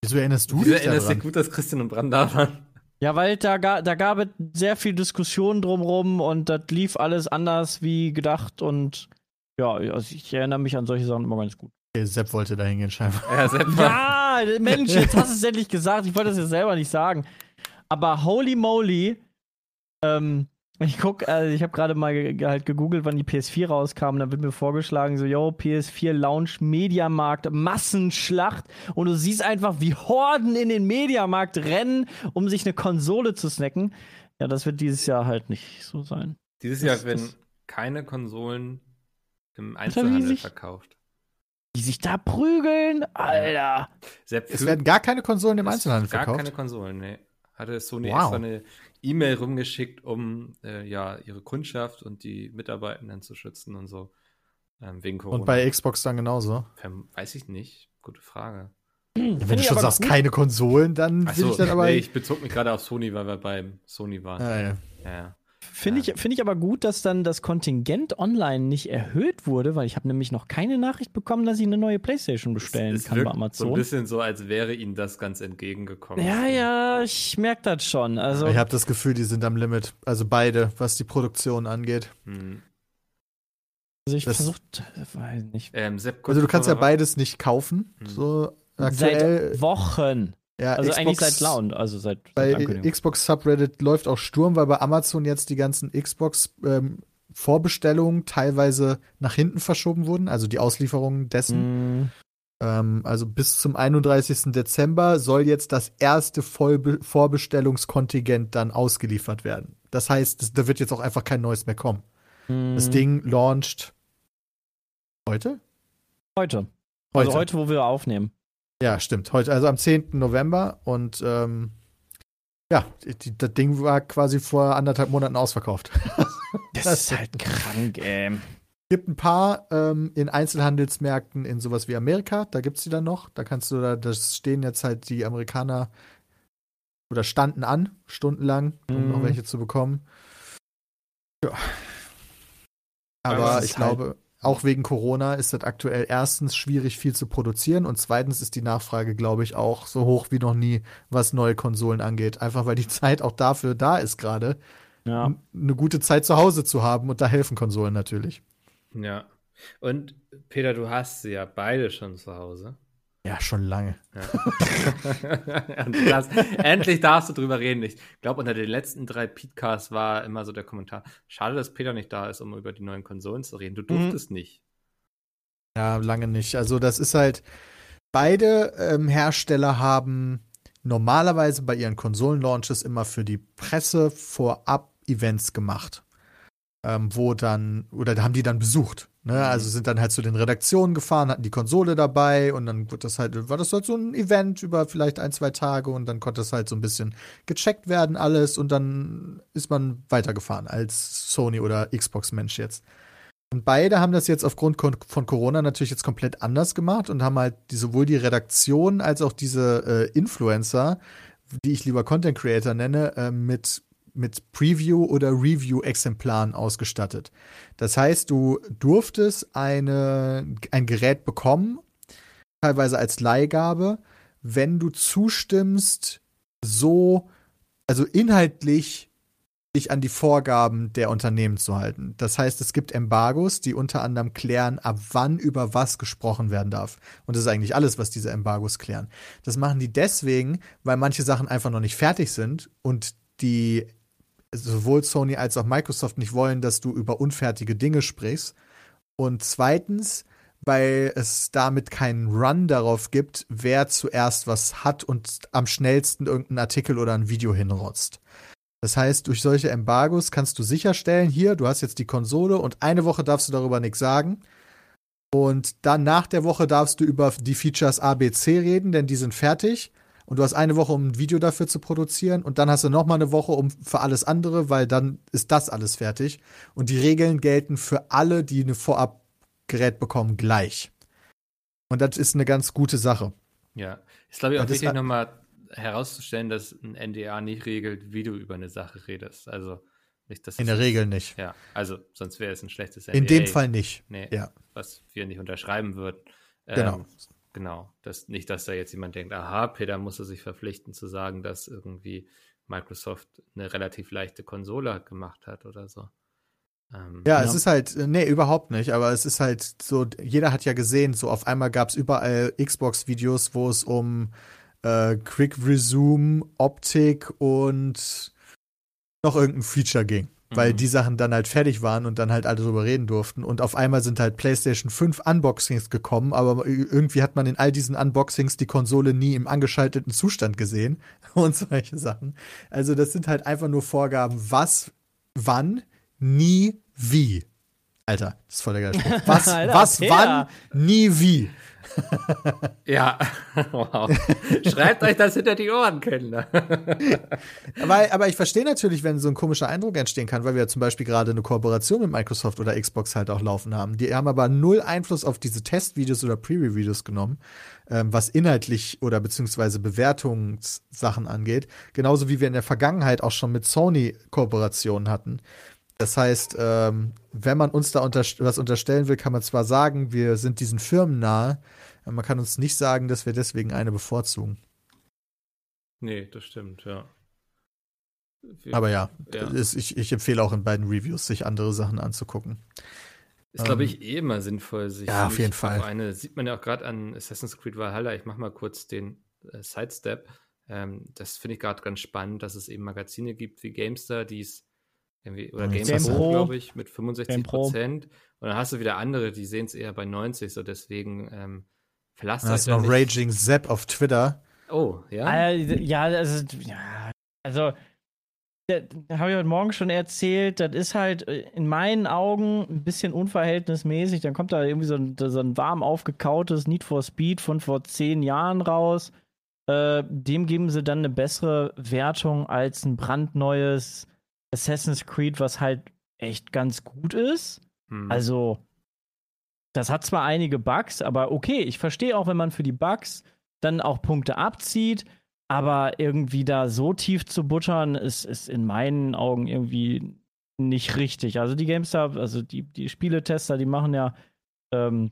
Wieso erinnerst du Du dich erinnerst dich daran? gut, dass Christian und Bram da waren. Ja, weil da, ga, da gab es sehr viel Diskussion drumrum und das lief alles anders wie gedacht und ja, also ich erinnere mich an solche Sachen immer ganz gut. Okay, Sepp wollte da hingehen, scheinbar. Ja, Sepp (laughs) Ja, Mensch, jetzt hast du es endlich gesagt. Ich wollte das jetzt selber nicht sagen. Aber holy moly, ähm, ich guck, also ich habe gerade mal ge halt gegoogelt, wann die PS4 rauskam. Da wird mir vorgeschlagen, so, yo, PS4 Launch Mediamarkt, Massenschlacht. Und du siehst einfach, wie Horden in den Mediamarkt rennen, um sich eine Konsole zu snacken. Ja, das wird dieses Jahr halt nicht so sein. Dieses Das- Jahr werden das- keine Konsolen im Einzelhandel sich- verkauft. Die sich da prügeln, Alter. Sepp Es werden gar keine Konsolen im Einzelhandel gar verkauft. keine Konsolen, nee. Hatte Sony Wow. extra eine E-Mail rumgeschickt, um äh, ja ihre Kundschaft und die Mitarbeitenden zu schützen und so. Ähm, wegen Corona. Und bei Xbox dann genauso. Ähm, Weiß ich nicht. Gute Frage. Wenn Find du ich schon sagst, gut. keine Konsolen, dann will Achso, ich dann (laughs) aber. nee, ich bezog mich gerade auf Sony, weil wir beim Sony waren. ja, ja. Ja, ja. Finde Ja. ich, find ich aber gut, dass dann das Kontingent online nicht erhöht wurde, weil ich habe nämlich noch keine Nachricht bekommen, dass ich eine neue Playstation bestellen es kann bei wirkt So ein Amazon. bisschen so, als wäre ihnen das ganz entgegengekommen. Ja, ja, ich merke das schon. Also, Ich habe das Gefühl, die sind am Limit. Also beide, was die Produktion angeht. Hm. also ich versucht, weiß nicht. Ähm, Sepp, Also du kannst ja beides nicht kaufen. Hm. So aktuell. Seit Wochen. Ja, Also eigentlich Xbox- seit Laun, also seit, seit Bei. Xbox Subreddit läuft auch Sturm, weil bei Amazon jetzt die ganzen Xbox ähm, Vorbestellungen teilweise nach hinten verschoben wurden, also die Auslieferungen dessen. Mm, Ähm, also bis zum 31. Dezember soll jetzt das erste Vollbe Vorbestellungskontingent dann ausgeliefert werden. Das heißt, es- da wird jetzt auch einfach kein neues mehr kommen. mm, Das Ding launcht heute? heute. Heute. Also heute, wo wir aufnehmen. Ja, stimmt. Heute, also am 10. November und ähm, ja, die, das Ding war quasi vor anderthalb Monaten ausverkauft. Das, (laughs) das ist halt krank, ey. gibt ein paar ähm, in Einzelhandelsmärkten in sowas wie Amerika, da gibt es die dann noch. Da kannst du da, das stehen jetzt halt die Amerikaner oder standen an, stundenlang, um Mhm. noch welche zu bekommen. Ja. Aber Aber es ich halt- glaube, auch wegen Corona ist das aktuell erstens schwierig, viel zu produzieren und zweitens ist die Nachfrage, glaube ich, auch so hoch wie noch nie, was neue Konsolen angeht. Einfach weil die (laughs) Zeit auch dafür da ist gerade, Ja. eine gute Zeit zu Hause zu haben und da helfen Konsolen natürlich. Ja. Und Peter, du hast sie ja beide schon zu Hause. Ja, schon lange. Ja. (laughs) Das, endlich darfst du drüber reden. Ich glaube, unter den letzten drei Podcasts war immer so der Kommentar: Schade, dass Peter nicht da ist, um über die neuen Konsolen zu reden. Du durftest nicht. Ja, lange nicht. Also das ist halt, beide ähm, Hersteller haben normalerweise bei ihren Konsolen-Launches immer für die Presse vorab Events gemacht. Ähm, wo dann, oder da haben die dann besucht. Ne? Mhm. Also sind dann halt zu den Redaktionen gefahren, hatten die Konsole dabei und dann wird das halt, war das halt so ein Event über vielleicht ein, zwei Tage und dann konnte das halt so ein bisschen gecheckt werden, alles und dann ist man weitergefahren als Sony oder Xbox-Mensch jetzt. Und beide haben das jetzt aufgrund von Corona natürlich jetzt komplett anders gemacht und haben halt die, sowohl die Redaktion als auch diese äh, Influencer, die ich lieber Content Creator nenne, äh, mit, mit Preview- oder Review-Exemplaren ausgestattet. Das heißt, du durftest eine, ein Gerät bekommen, teilweise als Leihgabe, wenn du zustimmst, so, also inhaltlich dich an die Vorgaben der Unternehmen zu halten. Das heißt, es gibt Embargos, die unter anderem klären, ab wann über was gesprochen werden darf. Und das ist eigentlich alles, was diese Embargos klären. Das machen die deswegen, weil manche Sachen einfach noch nicht fertig sind und die sowohl Sony als auch Microsoft nicht wollen, dass du über unfertige Dinge sprichst. Und zweitens, weil es damit keinen Run darauf gibt, wer zuerst was hat und am schnellsten irgendeinen Artikel oder ein Video hinrotzt. Das heißt, durch solche Embargos kannst du sicherstellen, hier, du hast jetzt die Konsole und eine Woche darfst du darüber nichts sagen. Und dann nach der Woche darfst du über die Features ABC reden, denn die sind fertig. Und du hast eine Woche, um ein Video dafür zu produzieren. Und dann hast du noch mal eine Woche um für alles andere, weil dann ist das alles fertig. Und die Regeln gelten für alle, die ein Vorabgerät bekommen, gleich. Und das ist eine ganz gute Sache. Ja. Ist, glaube ich, auch wichtig, hat- nochmal herauszustellen, dass ein NDA nicht regelt, wie du über eine Sache redest. Also nicht, dass In der Regel nicht. Ja, also sonst wäre es ein schlechtes In dem Fall nicht. Nee, Ja. was wir nicht unterschreiben würden. Genau. Genau. Das, nicht, dass da jetzt jemand denkt, aha, Peter musste sich verpflichten zu sagen, dass irgendwie Microsoft eine relativ leichte Konsole gemacht hat oder so. Ähm, Ja, Ja. es ist halt, äh, nee, überhaupt nicht, aber es ist halt so, jeder hat ja gesehen, so auf einmal gab es überall Xbox-Videos, wo es um äh, Quick Resume, Optik und noch irgendein Feature ging. Weil Mhm. die Sachen dann halt fertig waren und dann halt alle drüber reden durften. Und auf einmal sind halt PlayStation 5 Unboxings gekommen, aber irgendwie hat man in all diesen Unboxings die Konsole nie im angeschalteten Zustand gesehen (laughs) und solche Sachen. Also das sind halt einfach nur Vorgaben, was, wann, nie, wie. Alter, das ist voll der geile Spruch. (laughs) Was, Alter, was, wann, nie, wie. Ja, (laughs) wow. Schreibt euch das hinter die Ohren, Kinder. (laughs) Aber, aber ich verstehe natürlich, wenn so ein komischer Eindruck entstehen kann, weil wir zum Beispiel gerade eine Kooperation mit Microsoft oder Xbox halt auch laufen haben. Die haben aber null Einfluss auf diese Testvideos oder Preview-Videos genommen, ähm, was inhaltlich oder beziehungsweise Bewertungssachen angeht. Genauso wie wir in der Vergangenheit auch schon mit Sony Kooperationen hatten. Das heißt, ähm, wenn man uns da unter was unterstellen will, kann man zwar sagen, wir sind diesen Firmen nahe, man kann uns nicht sagen, dass wir deswegen eine bevorzugen. Nee, das stimmt, ja. Wir- Aber ja, Ja. Ist, ich, ich empfehle auch in beiden Reviews, sich andere Sachen anzugucken. Ist, glaube Ähm, ich, eh immer sinnvoll, sich ja, auf jeden Fall. Eine sieht man ja auch gerade an Assassin's Creed Valhalla. Ich mache mal kurz den äh, Sidestep. Ähm, das finde ich gerade ganz spannend, dass es eben Magazine gibt wie Gamestar, die es irgendwie, oder Mhm. Gamestar, GamePro. glaube ich, mit 65 GamePro. Prozent. Und dann hast du wieder andere, die sehen es eher bei 90, so deswegen ähm, verlasst da noch nicht. Raging Zapp auf Twitter. Oh, ja. Ah, ja, also, ja, also habe ich heute Morgen schon erzählt, das ist halt äh, in meinen Augen ein bisschen unverhältnismäßig. Dann kommt da irgendwie so ein, so ein warm aufgekautes Need for Speed von vor zehn Jahren raus. Äh, dem geben sie dann eine bessere Wertung als ein brandneues Assassin's Creed, was halt echt ganz gut ist. Hm. Also, das hat zwar einige Bugs, aber okay, ich verstehe auch, wenn man für die Bugs dann auch Punkte abzieht, aber irgendwie da so tief zu buttern, ist, ist in meinen Augen irgendwie nicht richtig. Also die GameStar, also die, die Spieletester, die machen ja, ähm,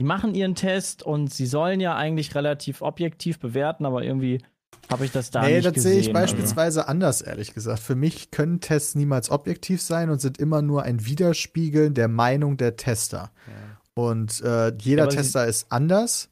die machen ihren Test und sie sollen ja eigentlich relativ objektiv bewerten, aber irgendwie habe ich das da nee, nicht das gesehen. Nee, das sehe ich beispielsweise also. anders, ehrlich gesagt. Für mich können Tests niemals objektiv sein und sind immer nur ein Widerspiegeln der Meinung der Tester. Ja. Und äh, jeder ja, Tester ist anders.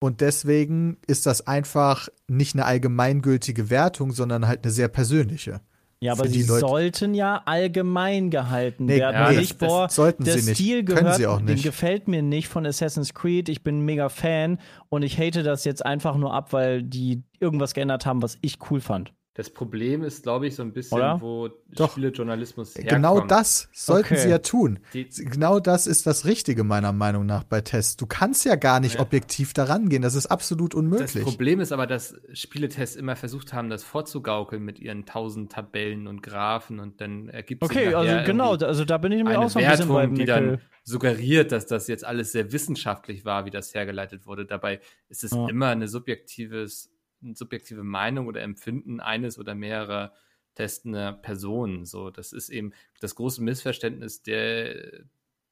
Und deswegen ist das einfach nicht eine allgemeingültige Wertung, sondern halt eine sehr persönliche. Ja, aber sie Leute. sollten ja allgemein gehalten nee, werden. Ja, nee, nicht, boah, sollten der sie nicht. Stil gehört, Können sie auch nicht. den gefällt mir nicht von Assassin's Creed. Ich bin ein mega Fan und ich hate das jetzt einfach nur ab, weil die irgendwas geändert haben, was ich cool fand. Das Problem ist, glaube ich, so ein bisschen, Oder? wo Doch. Spielejournalismus herkommt. Genau das sollten okay. sie ja tun. Die genau das ist das Richtige meiner Meinung nach bei Tests. Du kannst ja gar nicht ja. objektiv daran gehen. Das ist absolut unmöglich. Das Problem ist aber, dass Spieletests immer versucht haben, das vorzugaukeln mit ihren tausend Tabellen und Graphen und dann ergibt okay, sich also genau, also da bin ich mir auch so ein Wertung, bisschen bei die dann suggeriert, dass das jetzt alles sehr wissenschaftlich war, wie das hergeleitet wurde. Dabei ist es ja. immer ein subjektives subjektive Meinung oder Empfinden eines oder mehrerer testender Personen. So, das ist eben das große Missverständnis, der,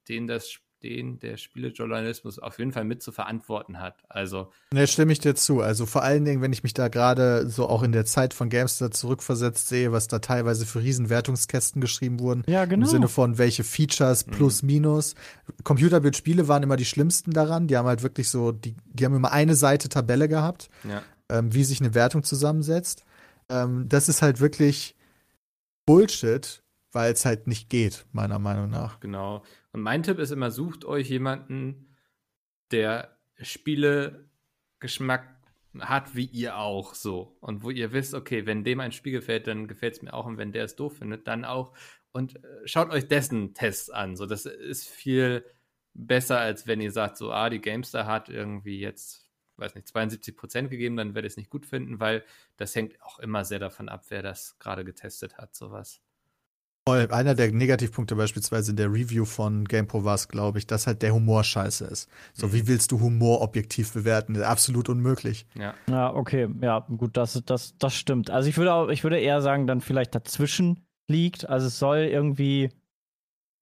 den das den der Spielejournalismus auf jeden Fall mit zu verantworten hat. Also. Ne, stimme ich dir zu. Also vor allen Dingen, wenn ich mich da gerade so auch in der Zeit von Gamester zurückversetzt sehe, was da teilweise für Riesenwertungskästen geschrieben wurden. Ja, genau. Im Sinne von welche Features mhm. plus minus. Computerbildspiele waren immer die schlimmsten daran. Die haben halt wirklich so, die, die haben immer eine Seite Tabelle gehabt. Ja ähm, wie sich eine Wertung zusammensetzt. Ähm, das ist halt wirklich Bullshit, weil es halt nicht geht, meiner Meinung nach. Genau. Und mein Tipp ist immer, sucht euch jemanden, der Spielegeschmack hat wie ihr auch so. Und wo ihr wisst, okay, wenn dem ein Spiel gefällt, dann gefällt es mir auch. Und wenn der es doof findet, dann auch. Und äh, schaut euch dessen Tests an. So, das ist viel besser, als wenn ihr sagt, so, ah, die Gamestar hat irgendwie jetzt weiß nicht, 72 Prozent gegeben, dann werde ich es nicht gut finden, weil das hängt auch immer sehr davon ab, wer das gerade getestet hat, sowas. Einer der Negativpunkte beispielsweise in der Review von GamePro war es, glaube ich, dass halt der Humor scheiße ist. So, mhm. wie willst du Humor objektiv bewerten? Absolut unmöglich. Ja. Ja, okay, ja, gut, das, das, das stimmt. Also ich würde auch, ich würde eher sagen, dann vielleicht dazwischen liegt. Also es soll irgendwie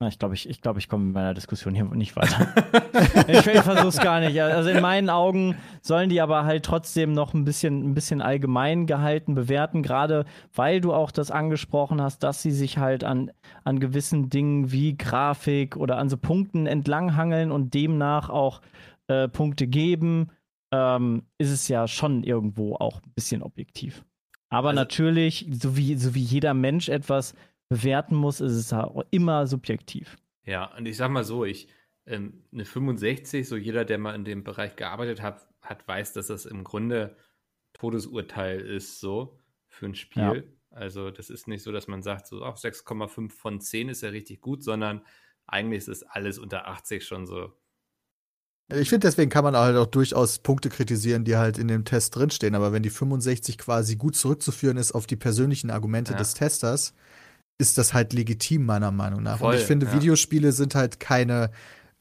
ich glaube, ich, ich, glaub, ich komme mit meiner Diskussion hier nicht weiter. (laughs) ich, versuche es gar nicht. Also in meinen Augen sollen die aber halt trotzdem noch ein bisschen, ein bisschen allgemein gehalten bewerten, gerade weil du auch das angesprochen hast, dass sie sich halt an, an gewissen Dingen wie Grafik oder an so Punkten entlanghangeln und demnach auch äh, Punkte geben, ähm, ist es ja schon irgendwo auch ein bisschen objektiv. Aber also, natürlich, so wie, so wie jeder Mensch etwas bewerten muss, ist es auch immer subjektiv. Ja, und ich sag mal so, ich, ähm, eine 65, so jeder, der mal in dem Bereich gearbeitet hat, hat weiß, dass das im Grunde Todesurteil ist, so für ein Spiel. Ja. Also, das ist nicht so, dass man sagt, so 6,5 von 10 ist ja richtig gut, sondern eigentlich ist es alles unter 80 schon so. Ich finde, deswegen kann man halt auch durchaus Punkte kritisieren, die halt in dem Test drinstehen. Aber wenn die 65 quasi gut zurückzuführen ist auf die persönlichen Argumente ja. des Testers, ist das halt legitim, meiner Meinung nach. Voll, und ich finde, ja. Videospiele sind halt keine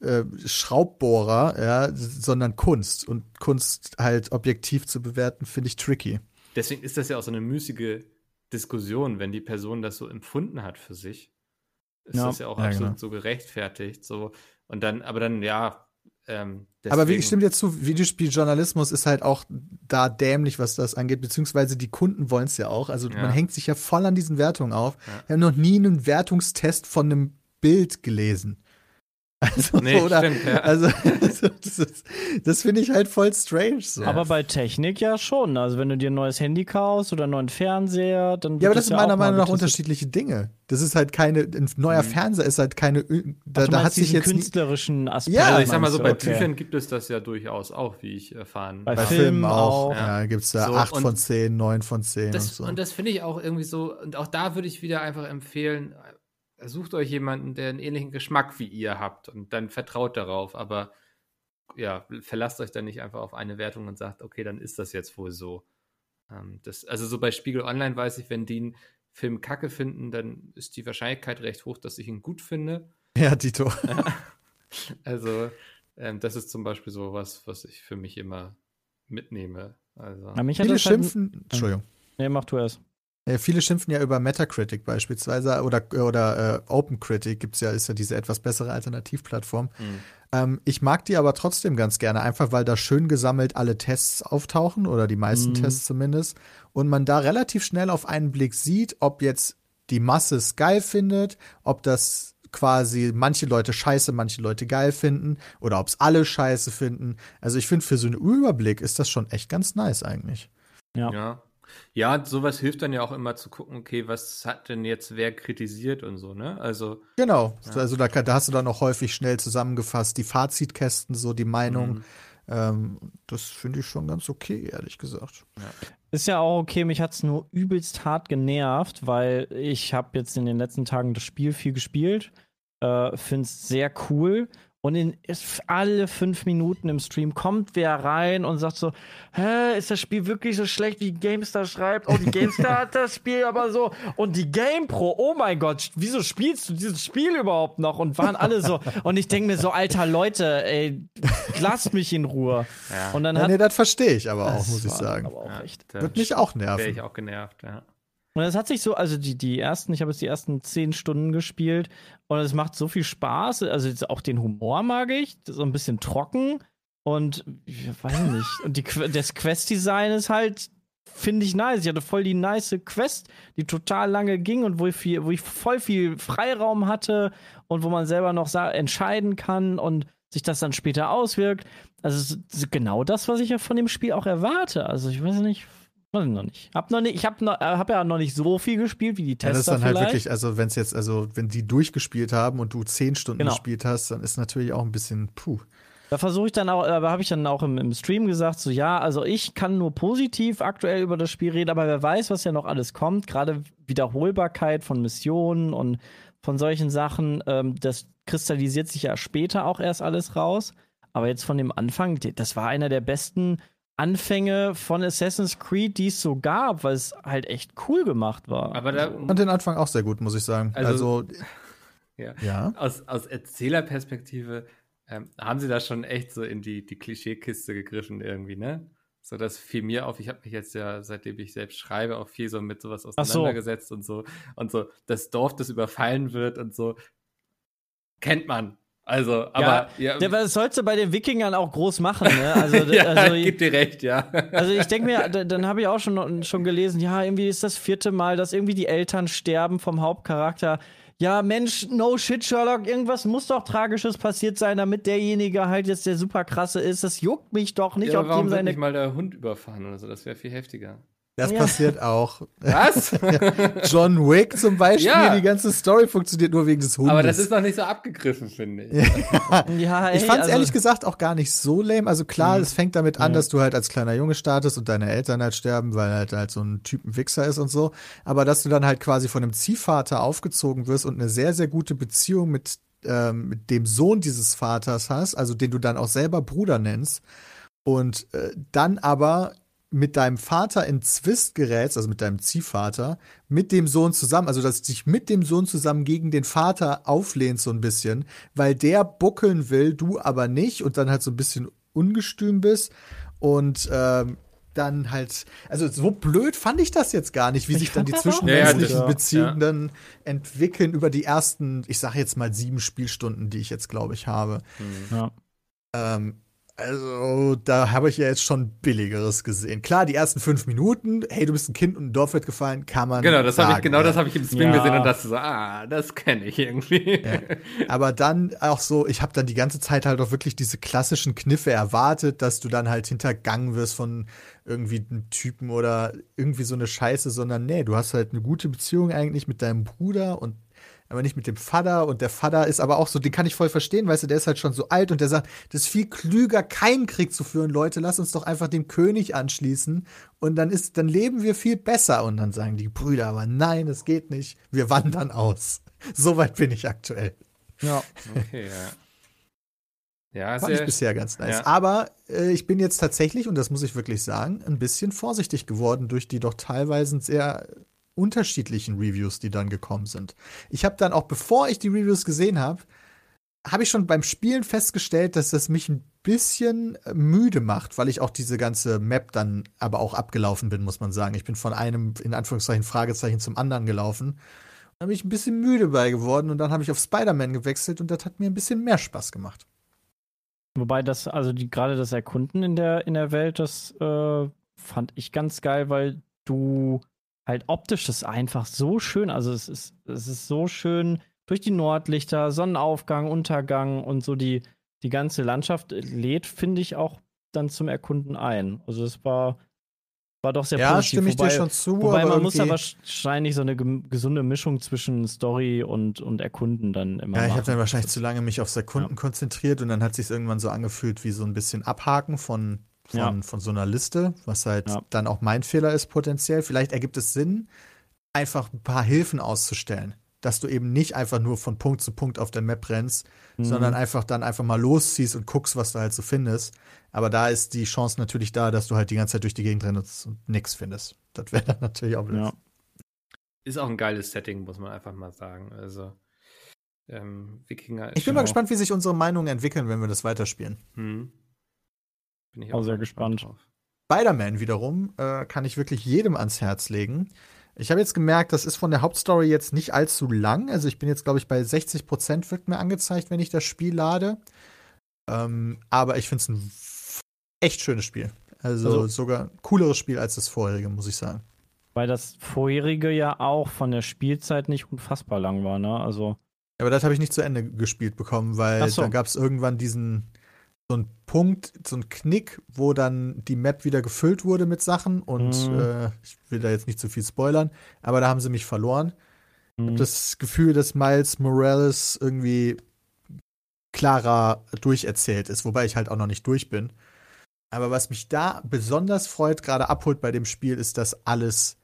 äh, Schraubbohrer, ja, sondern Kunst. Und Kunst halt objektiv zu bewerten, finde ich tricky. Deswegen ist das ja auch so eine müßige Diskussion, wenn die Person das so empfunden hat für sich. Ist ja. das ja auch ja, absolut genau. so gerechtfertigt. So. Und dann, aber dann, ja, ähm, aber wie, ich stimme dir zu, Videospieljournalismus ist halt auch da dämlich, was das angeht, beziehungsweise die Kunden wollen es ja auch. Also ja. man hängt sich ja voll an diesen Wertungen auf. Ja. Ich habe noch nie einen Wertungstest von einem Bild gelesen. Also, Nee, oder, stimmt, ja. also, (laughs) also das, ist- das finde ich halt voll strange. So. Aber bei Technik ja schon. Also wenn du dir ein neues Handy kaufst oder einen neuen Fernseher, dann wird Ja, aber das sind ja meiner Meinung nach unterschiedliche Dinge. Das ist halt keine, ein neuer Fernseher ist halt keine, da, Ach, da hat sich jetzt künstlerischen Aspekt. Ja, Also ich sag mal so, bei? Okay. Büchern gibt es das ja durchaus auch, wie ich erfahren Bei bei Filmen Filmen auch, auch. ja, gibt's da So, 8 und von 10, 9 von 10 Das, und so. und das finde ich auch irgendwie so, und auch da würde ich wieder einfach empfehlen, sucht euch jemanden, der einen ähnlichen Geschmack wie ihr habt und dann vertraut darauf, aber ja, verlasst euch dann nicht einfach auf eine Wertung und sagt, okay, dann ist das jetzt wohl so. Ähm, das, also so bei Spiegel Online weiß ich, wenn die einen Film kacke finden, dann ist die Wahrscheinlichkeit recht hoch, dass ich ihn gut finde. ja, Tito. (laughs) Also ähm, das ist zum Beispiel so was, was ich für mich immer mitnehme. Also, mich hat Viele das halt- schimpfen, Entschuldigung. Nee, mach du erst. Äh, viele schimpfen ja über Metacritic beispielsweise oder, oder äh, OpenCritic gibt's ja, ist ja diese etwas bessere Alternativplattform. mh. Ähm, ich mag die aber trotzdem ganz gerne, einfach weil da schön gesammelt alle Tests auftauchen oder die meisten Mhm. Tests zumindest und man da relativ schnell auf einen Blick sieht, ob jetzt die Masse es geil findet, ob das quasi manche Leute scheiße, manche Leute geil finden oder ob es alle scheiße finden. Also ich finde, für so einen Überblick ist das schon echt ganz nice eigentlich. Ja. Ja. Ja, sowas hilft dann ja auch immer zu gucken, okay, was hat denn jetzt wer kritisiert und so, ne? Also, Genau, also da, kann- da hast du dann auch häufig schnell zusammengefasst, die Fazitkästen, so die Meinung. Mhm. Ähm, das finde ich schon ganz okay, ehrlich gesagt. Ist ja auch okay, mich hat's nur übelst hart genervt, weil ich habe jetzt in den letzten Tagen das Spiel viel gespielt, äh, find's sehr cool und in alle fünf Minuten im Stream kommt wer rein und sagt so, hä, ist das Spiel wirklich so schlecht, wie GameStar schreibt? Oh, die (laughs) GameStar hat das Spiel aber so und die GamePro, oh mein Gott, wieso spielst du dieses Spiel überhaupt noch? Und waren alle so (laughs) und ich denke mir so, alter Leute, ey, lasst mich in Ruhe. ja. Und dann Ja, hat nee, das verstehe ich aber auch, muss ich sagen. Aber auch ja, Wird mich auch nerven. Wäre ich auch genervt, ja. Und es hat sich so, also die, die ersten, ich habe jetzt die ersten zehn Stunden gespielt und es macht so viel Spaß. Also auch den Humor mag ich, so ein bisschen trocken und ich weiß nicht. Und die, das Quest-Design ist halt, finde ich nice. Ich hatte voll die nice Quest, die total lange ging und wo ich, viel, wo ich voll viel Freiraum hatte und wo man selber noch entscheiden kann und sich das dann später auswirkt. Also genau das, was ich ja von dem Spiel auch erwarte. Also ich weiß nicht, weiß ich noch nicht. Hab noch nicht ich habe noch, äh, hab ja noch nicht so viel gespielt wie die Ja, Tester das ist dann halt vielleicht. wirklich, also wenn es jetzt, also wenn die durchgespielt haben und du zehn Stunden Genau. gespielt hast, dann ist natürlich auch ein bisschen puh. Da versuche ich dann auch, aber habe ich dann auch im, im Stream gesagt, so ja, also ich kann nur positiv aktuell über das Spiel reden, aber wer weiß, was ja noch alles kommt. Gerade Wiederholbarkeit von Missionen und von solchen Sachen, ähm, das kristallisiert sich ja später auch erst alles raus. Aber jetzt von dem Anfang, das war einer der besten Anfänge von Assassin's Creed, die es so gab, weil es halt echt cool gemacht war. Aber da, Und den Anfang auch sehr gut, muss ich sagen. Also- Also, ja. ja. aus, aus Erzählerperspektive ähm, haben sie da schon echt so in die, die Klischeekiste gegriffen irgendwie, ne? So, das fiel mir auf. Ich habe mich jetzt ja, seitdem ich selbst schreibe, auch viel so mit sowas Ach so. auseinandergesetzt und so. Und so, das Dorf, das überfallen wird und so, kennt man. Also, aber ja, Der, das sollst du bei den Wikingern auch groß machen, ne? Also, (laughs) ja also ich geb dir recht, ja. Also ich denke mir, da- dann habe ich auch schon, schon gelesen, ja, irgendwie ist das vierte Mal, dass irgendwie die Eltern sterben vom Hauptcharakter. Ja, Mensch, no shit, Sherlock, irgendwas muss doch Tragisches passiert sein, damit derjenige halt jetzt der super krasse ist. Das juckt mich doch nicht, ja ob warum wird seine. nicht mal der Hund überfahren oder so? Das wäre viel heftiger. Das Ja. passiert auch. Was? (laughs) John Wick zum Beispiel, Ja. die ganze Story funktioniert nur wegen des Hundes. aber das ist noch nicht so abgegriffen, finde ich. Ja, ey, ich fand es also, ehrlich gesagt auch gar nicht so lame. Also klar, Mhm. es fängt damit an, Ja. dass du halt als kleiner Junge startest und deine Eltern halt sterben, weil halt halt so ein Typen Wichser ist und so. Aber dass du dann halt quasi von einem Ziehvater aufgezogen wirst und eine sehr, sehr gute Beziehung mit, ähm, mit dem Sohn dieses Vaters hast, also den du dann auch selber Bruder nennst. Und äh, dann aber mit deinem Vater in Zwist gerätst, also mit deinem Ziehvater, mit dem Sohn zusammen, also dass du dich mit dem Sohn zusammen gegen den Vater auflehnst so ein bisschen, weil der buckeln will, du aber nicht und dann halt so ein bisschen ungestüm bist und ähm, dann halt, also so blöd fand ich das jetzt gar nicht, wie Ich sich dann die zwischenmenschlichen ja. Beziehungen Ja. dann entwickeln über die ersten, ich sag jetzt mal sieben Spielstunden, die ich jetzt glaube ich habe. ja. Ähm, Also, da habe ich ja jetzt schon billigeres gesehen. Klar, die ersten fünf Minuten, hey, du bist ein Kind und ein Dorf wird gefallen, kann man. Genau, das habe ich, genau ja. das habe ich im Stream Ja. gesehen und dachte so, ah, das kenne ich irgendwie. Ja. Aber dann auch so, ich habe dann die ganze Zeit halt auch wirklich diese klassischen Kniffe erwartet, dass du dann halt hintergangen wirst von irgendwie einem Typen oder irgendwie so eine Scheiße, sondern nee, du hast halt eine gute Beziehung eigentlich mit deinem Bruder und aber nicht mit dem Vater und der Vater ist aber auch so, den kann ich voll verstehen, weißt du, der ist halt schon so alt und der sagt, das ist viel klüger, keinen Krieg zu führen, Leute, lass uns doch einfach dem König anschließen und dann ist, dann leben wir viel besser und dann sagen die Brüder, aber nein, das geht nicht, wir wandern aus. (laughs) Soweit bin ich aktuell. Ja. Okay, ja. Ja, Fand ich bisher ganz nice. ja. Aber äh, ich bin jetzt tatsächlich, und das muss ich wirklich sagen, ein bisschen vorsichtig geworden durch die doch teilweise sehr unterschiedlichen Reviews, die dann gekommen sind. Ich habe dann auch, bevor ich die Reviews gesehen habe, habe ich schon beim Spielen festgestellt, dass das mich ein bisschen äh, müde macht, weil ich auch diese ganze Map dann aber auch abgelaufen bin, muss man sagen. Ich bin von einem, in Anführungszeichen, Fragezeichen zum anderen gelaufen. Da bin ich ein bisschen müde bei geworden und dann habe ich auf Spider-Man gewechselt und das hat mir ein bisschen mehr Spaß gemacht. Wobei das, also die, gerade das Erkunden in der, in der Welt, das äh, fand ich ganz geil, weil du halt optisch das einfach so schön, also es ist, es ist so schön durch die Nordlichter, Sonnenaufgang, Untergang und so die, die ganze Landschaft lädt, finde ich, auch dann zum Erkunden ein. Also es war, war doch sehr ja, positiv. stimme ich wobei, dir schon zu. wobei aber man muss irgendwie- wahrscheinlich so eine gesunde Mischung zwischen Story und, und Erkunden dann immer Ja, ich habe dann wahrscheinlich zu lange mich auf Sekunden Ja. konzentriert und dann hat sich irgendwann so angefühlt wie so ein bisschen Abhaken von, von, Ja. von so einer Liste, was halt Ja. dann auch mein Fehler ist potenziell. Vielleicht ergibt es Sinn, einfach ein paar Hilfen auszustellen, dass du eben nicht einfach nur von Punkt zu Punkt auf der Map rennst, Mhm. sondern einfach dann einfach mal losziehst und guckst, was du halt so findest. Aber da ist die Chance natürlich da, dass du halt die ganze Zeit durch die Gegend rennst und nichts findest. Das wäre dann natürlich auch blöd. Ja. ist auch ein geiles Setting, muss man einfach mal sagen. Also, ähm, Wikinger ist Ich bin mal gespannt, wie sich unsere Meinungen entwickeln, wenn wir das weiterspielen. Hm. Bin ich Auch sehr gespannt. drauf. Spider-Man wiederum äh, kann ich wirklich jedem ans Herz legen. Ich habe jetzt gemerkt, das ist von der Hauptstory jetzt nicht allzu lang. Also ich bin jetzt, glaube ich, bei 60 Prozent wird mir angezeigt, wenn ich das Spiel lade. Ähm, aber ich finde es ein echt schönes Spiel. Also, Also- sogar ein cooleres Spiel als das vorherige, muss ich sagen. Weil das vorherige ja auch von der Spielzeit nicht unfassbar lang war, ne? Also, Aber das habe ich nicht zu Ende gespielt bekommen, weil so. da gab es irgendwann diesen so einen Punkt, so einen Knick, wo dann die Map wieder gefüllt wurde mit Sachen und Mhm. äh, ich will da jetzt nicht zu viel spoilern, aber da haben sie mich verloren. hm, Das Gefühl, dass Miles Morales irgendwie klarer durcherzählt ist, wobei ich halt auch noch nicht durch bin. Aber was mich da besonders freut, gerade abholt bei dem Spiel, ist, dass alles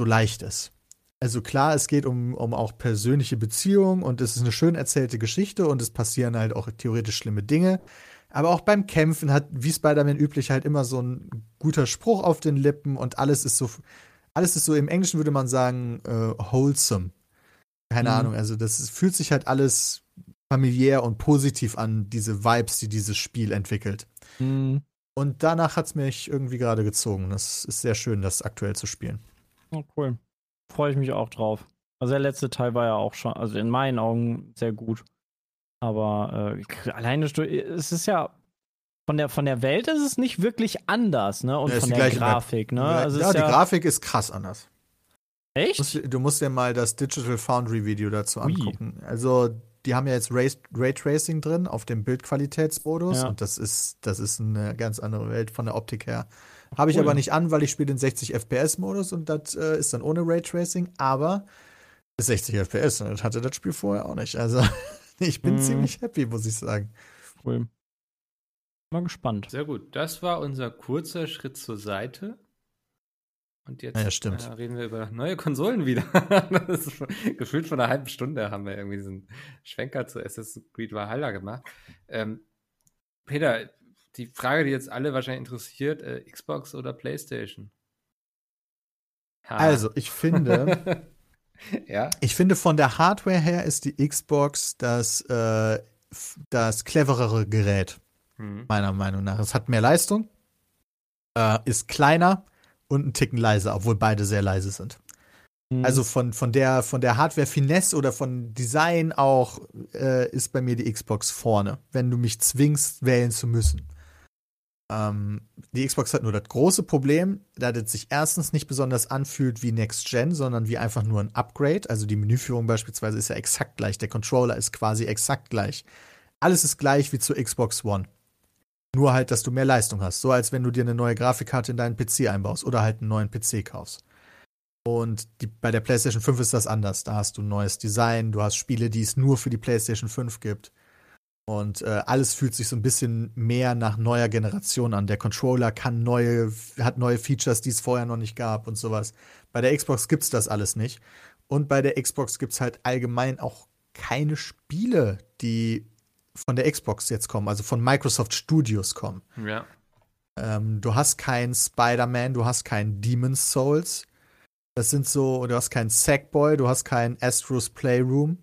so leicht ist. Also klar, es geht um, um auch persönliche Beziehungen und es ist eine schön erzählte Geschichte und es passieren halt auch theoretisch schlimme Dinge. Aber auch beim Kämpfen hat, wie Spider-Man üblich, halt immer so ein guter Spruch auf den Lippen und alles ist so, alles ist so, im Englischen würde man sagen, äh, wholesome. Keine Mhm. Ahnung, also das ist, fühlt sich halt alles familiär und positiv an, diese Vibes, die dieses Spiel entwickelt. hm, Und danach hat es mich irgendwie gerade gezogen. Das ist sehr schön, das aktuell zu spielen. oh, cool. Freue ich mich auch drauf. Also der letzte Teil war ja auch schon, also in meinen Augen sehr gut. Aber äh, alleine, es ist ja von der, von der Welt ist es nicht wirklich anders, ne? Und Ja, von der. Grafik, ne? Also ja, ist die ja, Grafik ist krass anders. Du Echt? musst, du musst dir mal das Digital Foundry Video dazu Ui. angucken. Also, die haben ja jetzt Ray, Raytracing drin auf dem Bildqualitätsmodus Ja. und das ist, das ist eine ganz andere Welt von der Optik her. Habe ich Cool. aber nicht an, weil ich spiele den 60 FPS-Modus und das äh, ist dann ohne Raytracing, aber 60 FPS und das hatte das Spiel vorher auch nicht. Also, (laughs) ich bin Mhm. ziemlich happy, muss ich sagen. Cool. Mal gespannt. Sehr gut. Das war unser kurzer Schritt zur Seite. Und jetzt Ja, äh, reden wir über neue Konsolen wieder. (laughs) das ist schon, gefühlt vor einer halben Stunde haben wir irgendwie diesen Schwenker zu Assassin's Creed Valhalla gemacht. Ähm, Peter, die Frage, die jetzt alle wahrscheinlich interessiert, äh, Xbox oder PlayStation? Ha. Also, ich finde, (laughs) ja. ich finde von der Hardware her ist die Xbox das, äh, das cleverere Gerät. Hm. meiner Meinung nach. Es hat mehr Leistung, äh, ist kleiner und einen Ticken leiser, obwohl beide sehr leise sind. Hm. Also von, von der, von der Hardware-Finesse oder von Design auch äh, ist bei mir die Xbox vorne, wenn du mich zwingst, wählen zu müssen. Ähm, die Xbox hat nur das große Problem, dass es sich erstens nicht besonders anfühlt wie Next Gen, sondern wie einfach nur ein Upgrade. Also die Menüführung beispielsweise ist ja exakt gleich, der Controller ist quasi exakt gleich. Alles ist gleich wie zur Xbox One. Nur halt, dass du mehr Leistung hast. So als wenn du dir eine neue Grafikkarte in deinen PC einbaust oder halt einen neuen PC kaufst. Und die, bei der PlayStation 5 ist das anders. Da hast du ein neues Design, du hast Spiele, die es nur für die PlayStation 5 gibt. Und äh, alles fühlt sich so ein bisschen mehr nach neuer Generation an. Der Controller kann neue, hat neue Features, die es vorher noch nicht gab und sowas. Bei der Xbox gibt's das alles nicht. Und bei der Xbox gibt's halt allgemein auch keine Spiele, die von der Xbox jetzt kommen, also von Microsoft Studios kommen. Ja. Ähm, du hast keinen Spider-Man, du hast keinen Demon's Souls. Das sind so, du hast keinen Sackboy, du hast keinen Astro's Playroom.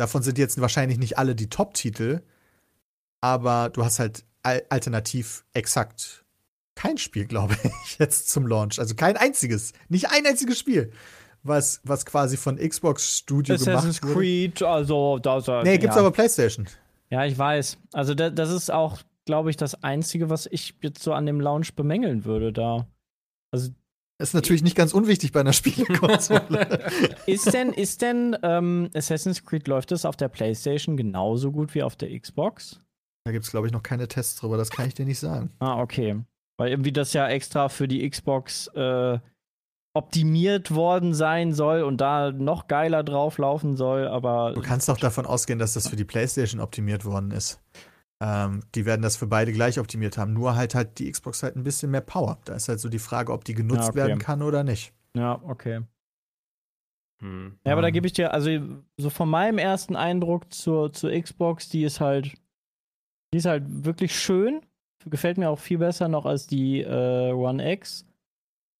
Davon sind jetzt wahrscheinlich nicht alle die Top-Titel, aber du hast halt al alternativ exakt kein Spiel, (laughs) glaube ich, jetzt zum Launch. Also kein einziges, nicht ein einziges Spiel, was, was quasi von Xbox Studio Assassin's gemacht wurde. Creed, also da Nee, gibt's ja. aber PlayStation. Ja, ich weiß. Also da, das ist auch, glaube ich, das Einzige, was ich jetzt so an dem Launch bemängeln würde da. Also Ist natürlich nicht ganz unwichtig bei einer (laughs) Spielekonsole. (laughs) ist denn, ist denn ähm, Assassin's Creed läuft das auf der PlayStation genauso gut wie auf der Xbox? da gibt's glaube ich noch keine Tests drüber, das kann ich dir nicht sagen. Ah, okay. Weil irgendwie das ja extra für die Xbox äh, optimiert worden sein soll und da noch geiler drauf laufen soll, aber Du kannst doch davon ausgehen, dass das für die PlayStation optimiert worden ist. Ähm, die werden das für beide gleich optimiert haben. Nur halt halt die Xbox halt ein bisschen mehr Power. Da ist halt so die Frage, ob die genutzt Ja, okay. werden kann oder nicht. ja, okay. Hm. Ja, aber da Ähm. gebe ich dir, also so von meinem ersten Eindruck zur, zur Xbox, die ist halt, die ist halt wirklich schön. Gefällt mir auch viel besser noch als die äh, One X.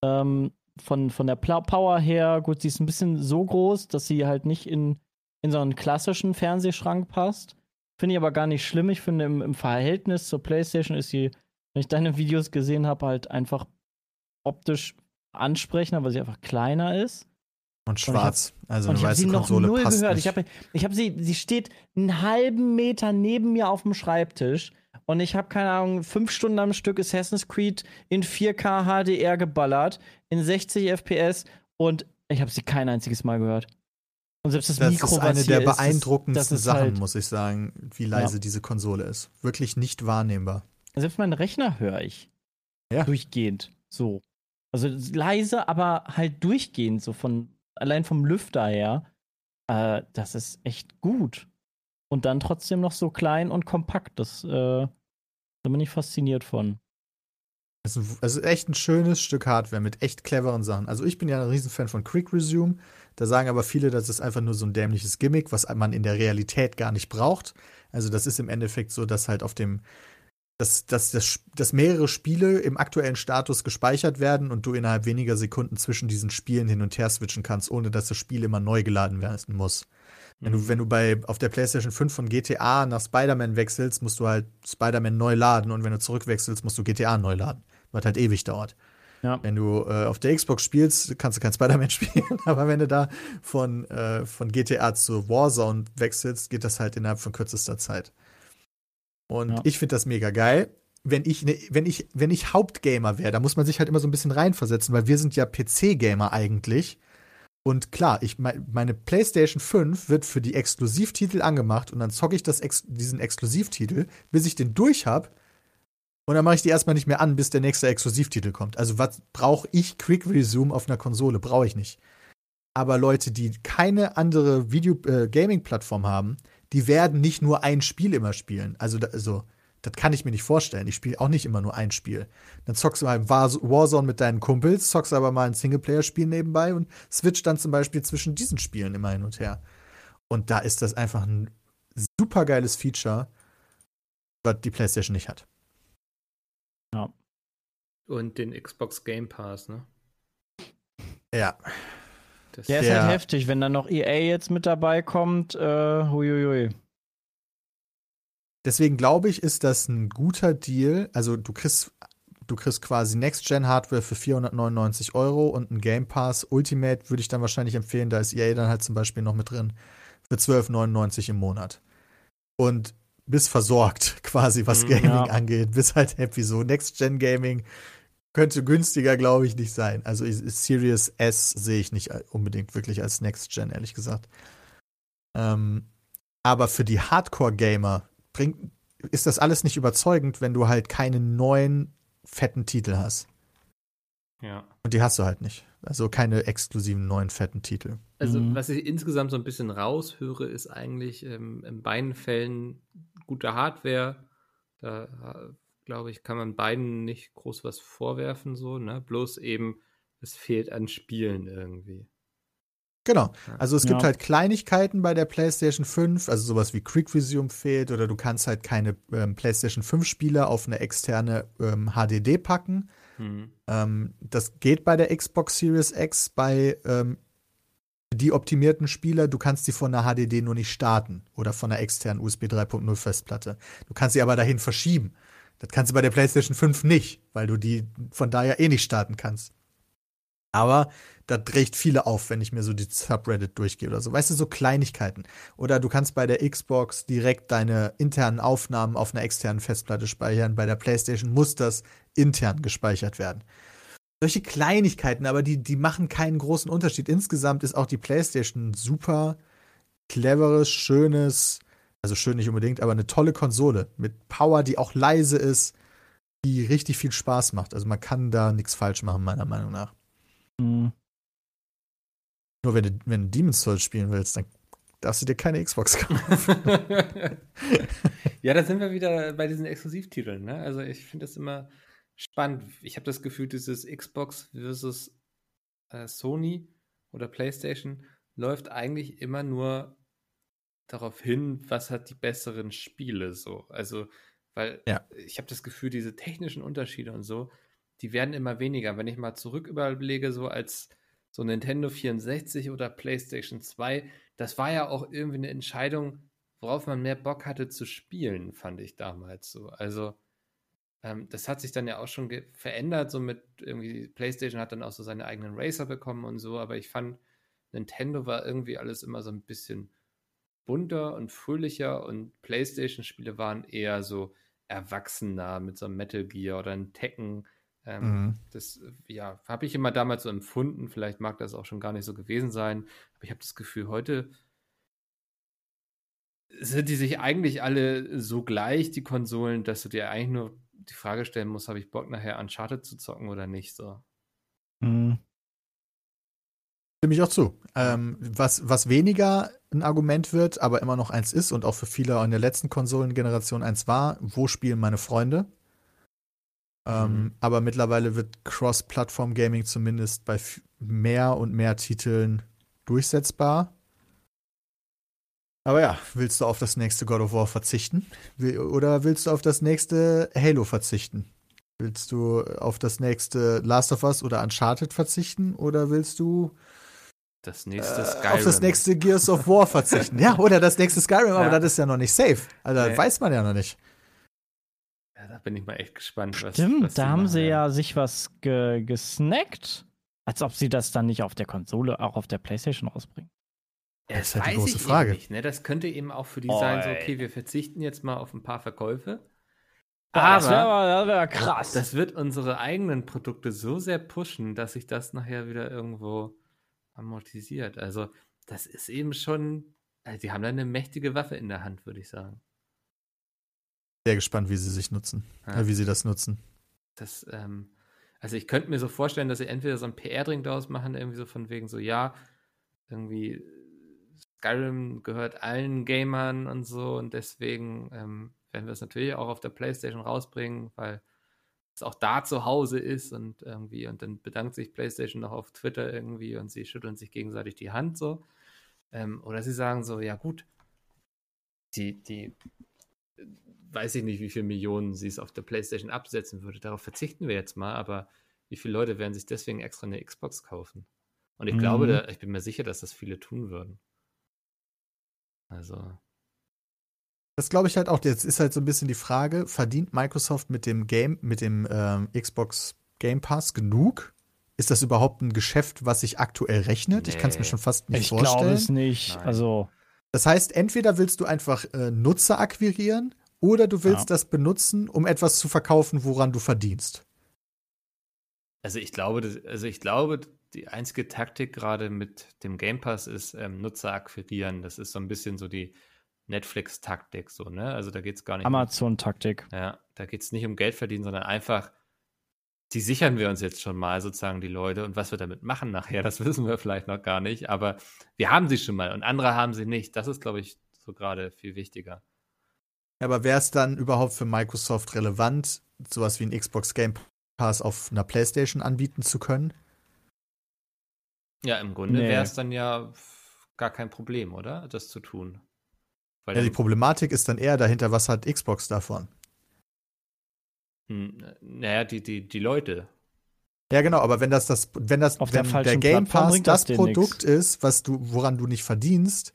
Ähm, von, von der Pla Power her, gut, sie ist ein bisschen so groß, dass sie halt nicht in, in so einen klassischen Fernsehschrank passt. Finde ich aber gar nicht schlimm. Ich finde, im, im Verhältnis zur PlayStation ist sie, wenn ich deine Videos gesehen habe, halt einfach optisch ansprechender, weil sie einfach kleiner ist. Und schwarz. also Und eine ich habe weiße sie noch Konsole null passt gehört. nicht. Ich habe ich hab sie, sie steht einen halben Meter neben mir auf dem Schreibtisch und ich habe, keine Ahnung, fünf Stunden am Stück Assassin's Creed in 4K HDR geballert, in 60 FPS und ich habe sie kein einziges Mal gehört. Und selbst das, das Mikro, ist eine der beeindruckendsten ist Sachen, halt, muss ich sagen, wie leise diese Konsole ist. Wirklich nicht wahrnehmbar. Selbst meinen Rechner höre ich. Ja. Durchgehend. So. Also leise, aber halt durchgehend, so von, allein vom Lüfter her. Äh, das ist echt gut. Und dann trotzdem noch so klein und kompakt. Das, äh, da bin ich fasziniert von. Es ist echt ein schönes Stück Hardware mit echt cleveren Sachen. Also ich bin ja ein Riesenfan von Quick Resume. Da sagen aber viele, das ist einfach nur so ein dämliches Gimmick, was man in der Realität gar nicht braucht. Also das ist im Endeffekt so, dass halt auf dem, dass, dass, dass, dass mehrere Spiele im aktuellen Status gespeichert werden und du innerhalb weniger Sekunden zwischen diesen Spielen hin und her switchen kannst, ohne dass das Spiel immer neu geladen werden muss. Wenn du, wenn du bei auf der PlayStation 5 von GTA nach Spider-Man wechselst, musst du halt Spider-Man neu laden und wenn du zurückwechselst, musst du GTA neu laden, was halt ewig dauert. Ja. Wenn du äh, auf der Xbox spielst, kannst du kein Spider-Man (laughs) spielen, aber wenn du da von, äh, von GTA zu Warzone wechselst, geht das halt innerhalb von kürzester Zeit. Und Ja. ich finde das mega geil. Wenn ich, ne, wenn ich, wenn ich Hauptgamer wäre, da muss man sich halt immer so ein bisschen reinversetzen, weil wir sind ja PC-Gamer eigentlich. Und klar, ich mein, meine PlayStation 5 wird für die Exklusivtitel angemacht und dann zocke ich das diesen Exklusivtitel, bis ich den durch habe. Und dann mache ich die erstmal nicht mehr an, bis der nächste Exklusivtitel kommt. Also was brauche ich Quick Resume auf einer Konsole? Brauche ich nicht. Aber Leute, die keine andere Video äh, haben, die werden nicht nur ein Spiel immer spielen. Also da, also das kann ich mir nicht vorstellen. Ich spiele auch nicht immer nur ein Spiel. Dann zockst du mal War Warzone mit deinen Kumpels, zockst aber mal ein Singleplayer-Spiel nebenbei und switcht dann zum Beispiel zwischen diesen Spielen immer hin und her. Und da ist das einfach ein super geiles Feature, was die PlayStation nicht hat. Und den Xbox Game Pass, ne? Ja. Das Der ist halt heftig, wenn dann noch EA jetzt mit dabei kommt. Äh, huiuiui. Deswegen glaube ich, ist das ein guter Deal. Also du kriegst, du kriegst quasi Next-Gen-Hardware für 499 Euro und ein Game Pass Ultimate würde ich dann wahrscheinlich empfehlen. Da ist EA dann halt zum Beispiel noch mit drin für 12,99 im Monat. Und bist versorgt, (laughs) quasi, was Mhm, Gaming ja. angeht. Bist halt happy. So Next-Gen-Gaming könnte günstiger, glaube ich, nicht sein. Also Series S sehe ich nicht unbedingt wirklich als Next-Gen, ehrlich gesagt. Ähm, aber für die Hardcore-Gamer bringt, ist das alles nicht überzeugend, wenn du halt keine neuen fetten Titel hast. Ja. Und die hast du halt nicht. Also keine exklusiven neuen fetten Titel. Also, Mhm. was ich insgesamt so ein bisschen raushöre, ist eigentlich ähm, in beiden Fällen gute Hardware. Da, äh, glaube ich, kann man beiden nicht groß was vorwerfen, so, ne? Bloß eben, es fehlt an Spielen irgendwie. Genau. Also es gibt Ja. halt Kleinigkeiten bei der PlayStation 5, also sowas wie Quick Resume fehlt oder du kannst halt keine ähm, PlayStation 5 Spiele auf eine externe ähm, HDD packen. Hm. Ähm, das geht bei der Xbox Series X bei ähm, die optimierten Spieler, du kannst die von der HDD nur nicht starten oder von der externen USB 3.0 Festplatte. Du kannst sie aber dahin verschieben. Das kannst du bei der PlayStation 5 nicht, weil du die von daher eh nicht starten kannst. Aber das regt viele auf, wenn ich mir so die Subreddit durchgehe oder so. Weißt du, so Kleinigkeiten. Oder du kannst bei der Xbox direkt deine internen Aufnahmen auf einer externen Festplatte speichern. Bei der PlayStation muss das intern gespeichert werden. Solche Kleinigkeiten, aber die, die machen keinen großen Unterschied. Insgesamt ist auch die PlayStation super cleveres, schönes, also schön nicht unbedingt, aber eine tolle Konsole mit Power, die auch leise ist, die richtig viel Spaß macht. Also man kann da nichts falsch machen, meiner Meinung nach. Mhm. Nur wenn du, wenn du Demon's Souls spielen willst, dann darfst du dir keine Xbox kaufen. (laughs) ja, da sind wir wieder bei diesen Exklusivtiteln. Ne? Also ich finde das immer spannend. Ich habe das Gefühl, dieses Xbox versus äh, Sony oder PlayStation läuft eigentlich immer nur darauf hin, was hat die besseren Spiele so. Also, weil Ja. ich habe das Gefühl, diese technischen Unterschiede und so, die werden immer weniger. Wenn ich mal zurück überlege, so als so Nintendo 64 oder PlayStation 2, das war ja auch irgendwie eine Entscheidung, worauf man mehr Bock hatte zu spielen, fand ich damals so. Also, ähm, das hat sich dann ja auch schon verändert, so mit irgendwie, PlayStation hat dann auch so seine eigenen Racer bekommen und so, aber ich fand, Nintendo war irgendwie alles immer so ein bisschen bunter und fröhlicher und PlayStation-Spiele waren eher so erwachsener mit so einem Metal Gear oder einem Tekken. Ähm, Mhm. Das, ja, habe ich immer damals so empfunden. Vielleicht mag das auch schon gar nicht so gewesen sein. Aber ich habe das Gefühl, heute sind die sich eigentlich alle so gleich, die Konsolen, dass du dir eigentlich nur die Frage stellen musst, habe ich Bock nachher Uncharted zu zocken oder nicht so. Mhm. Stimme ich auch zu. Ähm, was, was weniger ein Argument wird, aber immer noch eins ist und auch für viele in der letzten Konsolengeneration eins war, wo spielen meine Freunde? Ähm, Mhm. Aber mittlerweile wird Cross-Plattform-Gaming zumindest bei mehr und mehr Titeln durchsetzbar. Aber ja, willst du auf das nächste God of War verzichten? Will, oder willst du auf das nächste Halo verzichten? Willst du auf das nächste Last of Us oder Uncharted verzichten? Oder willst du Das nächste äh, Skyrim. auf das nächste Gears of War verzichten. ja, oder das nächste Skyrim, aber Ja. das ist ja noch nicht safe. Also, das Nee. weiß man ja noch nicht. Ja, da bin ich mal echt gespannt. Was, Stimmt, was da haben machen sie ja sich was ge gesnackt. Als ob sie das dann nicht auf der Konsole, auch auf der Playstation rausbringen. Das ist halt die große ich Frage. Nicht, ne? Das könnte eben auch für die sein, so, okay, wir verzichten jetzt mal auf ein paar Verkäufe. Das wäre aber das wär krass. das wird unsere eigenen Produkte so sehr pushen, dass sich das nachher wieder irgendwo amortisiert. Also, das ist eben schon, also die haben da eine mächtige Waffe in der Hand, würde ich sagen. Sehr gespannt, wie sie sich nutzen. Ja. Äh, wie sie das nutzen. Das, ähm, also ich könnte mir so vorstellen, dass sie entweder so ein PR-Ding daraus machen, irgendwie so von wegen so, ja, irgendwie äh, Skyrim gehört allen Gamern und so und deswegen ähm, werden wir es natürlich auch auf der Playstation rausbringen, weil auch da zu Hause ist und irgendwie, und dann bedankt sich Playstation noch auf Twitter irgendwie und sie schütteln sich gegenseitig die Hand so. Ähm, oder sie sagen so, ja gut, die, die, weiß ich nicht, wie viele Millionen sie es auf der Playstation absetzen würde. Darauf verzichten wir jetzt mal, aber wie viele Leute werden sich deswegen extra eine Xbox kaufen? Und ich Mhm. glaube, da, ich bin mir sicher, dass das viele tun würden. Also, Das glaube ich halt auch. Jetzt ist halt so ein bisschen die Frage: Verdient Microsoft mit dem Game, mit dem ähm, Xbox Game Pass genug? Ist das überhaupt ein Geschäft, was sich aktuell rechnet? Ich kann es mir Nee. schon fast nicht ich vorstellen. glaube es nicht. Nein. Also, Das heißt, entweder willst du einfach äh, Nutzer akquirieren oder du willst Ja. das benutzen, um etwas zu verkaufen, woran du verdienst. Also ich glaube, das, also ich glaube, die einzige Taktik gerade mit dem Game Pass ist ähm, Nutzer akquirieren. Das ist so ein bisschen so die Netflix-Taktik, so, ne? Also da geht es gar nicht. um- Amazon-Taktik. Ja, da geht es nicht um Geld verdienen, sondern einfach, die sichern wir uns jetzt schon mal sozusagen die Leute und was wir damit machen nachher, (laughs) das wissen wir vielleicht noch gar nicht, aber wir haben sie schon mal und andere haben sie nicht. Das ist, glaube ich, so gerade viel wichtiger. Aber wäre es dann überhaupt für Microsoft relevant, sowas wie ein Xbox Game Pass auf einer PlayStation anbieten zu können? Ja, im Grunde Nee. wäre es dann ja gar kein Problem, oder? Das zu tun. Weil Ja, die Problematik ist dann eher dahinter, was hat Xbox davon? Hm, Naja, die, die, die Leute. Ja, genau, aber wenn das das, wenn das, Auf der wenn der, falschen Game Pass das das Produkt ist, was du, woran du nicht verdienst,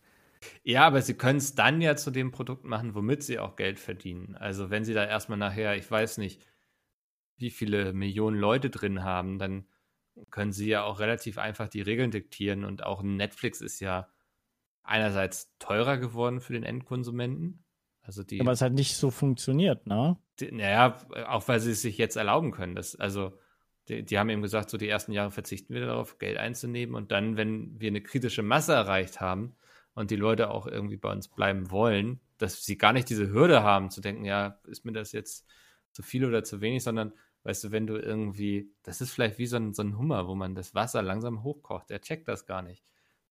Ja, aber sie können es dann ja zu dem Produkt machen, womit sie auch Geld verdienen. Also wenn sie da erstmal nachher, ich weiß nicht, wie viele Millionen Leute drin haben, dann können sie ja auch relativ einfach die Regeln diktieren und auch Netflix ist ja einerseits teurer geworden für den Endkonsumenten. Also die, Aber es hat nicht so funktioniert, ne? die naja, auch weil sie es sich jetzt erlauben können. Das, also die, die haben eben gesagt, so die ersten Jahre verzichten wir darauf, Geld einzunehmen und dann, wenn wir eine kritische Masse erreicht haben und die Leute auch irgendwie bei uns bleiben wollen, dass sie gar nicht diese Hürde haben zu denken, ja, ist mir das jetzt zu viel oder zu wenig, sondern weißt du, wenn du irgendwie, das ist vielleicht wie so ein, so ein Hummer, wo man das Wasser langsam hochkocht, der checkt das gar nicht,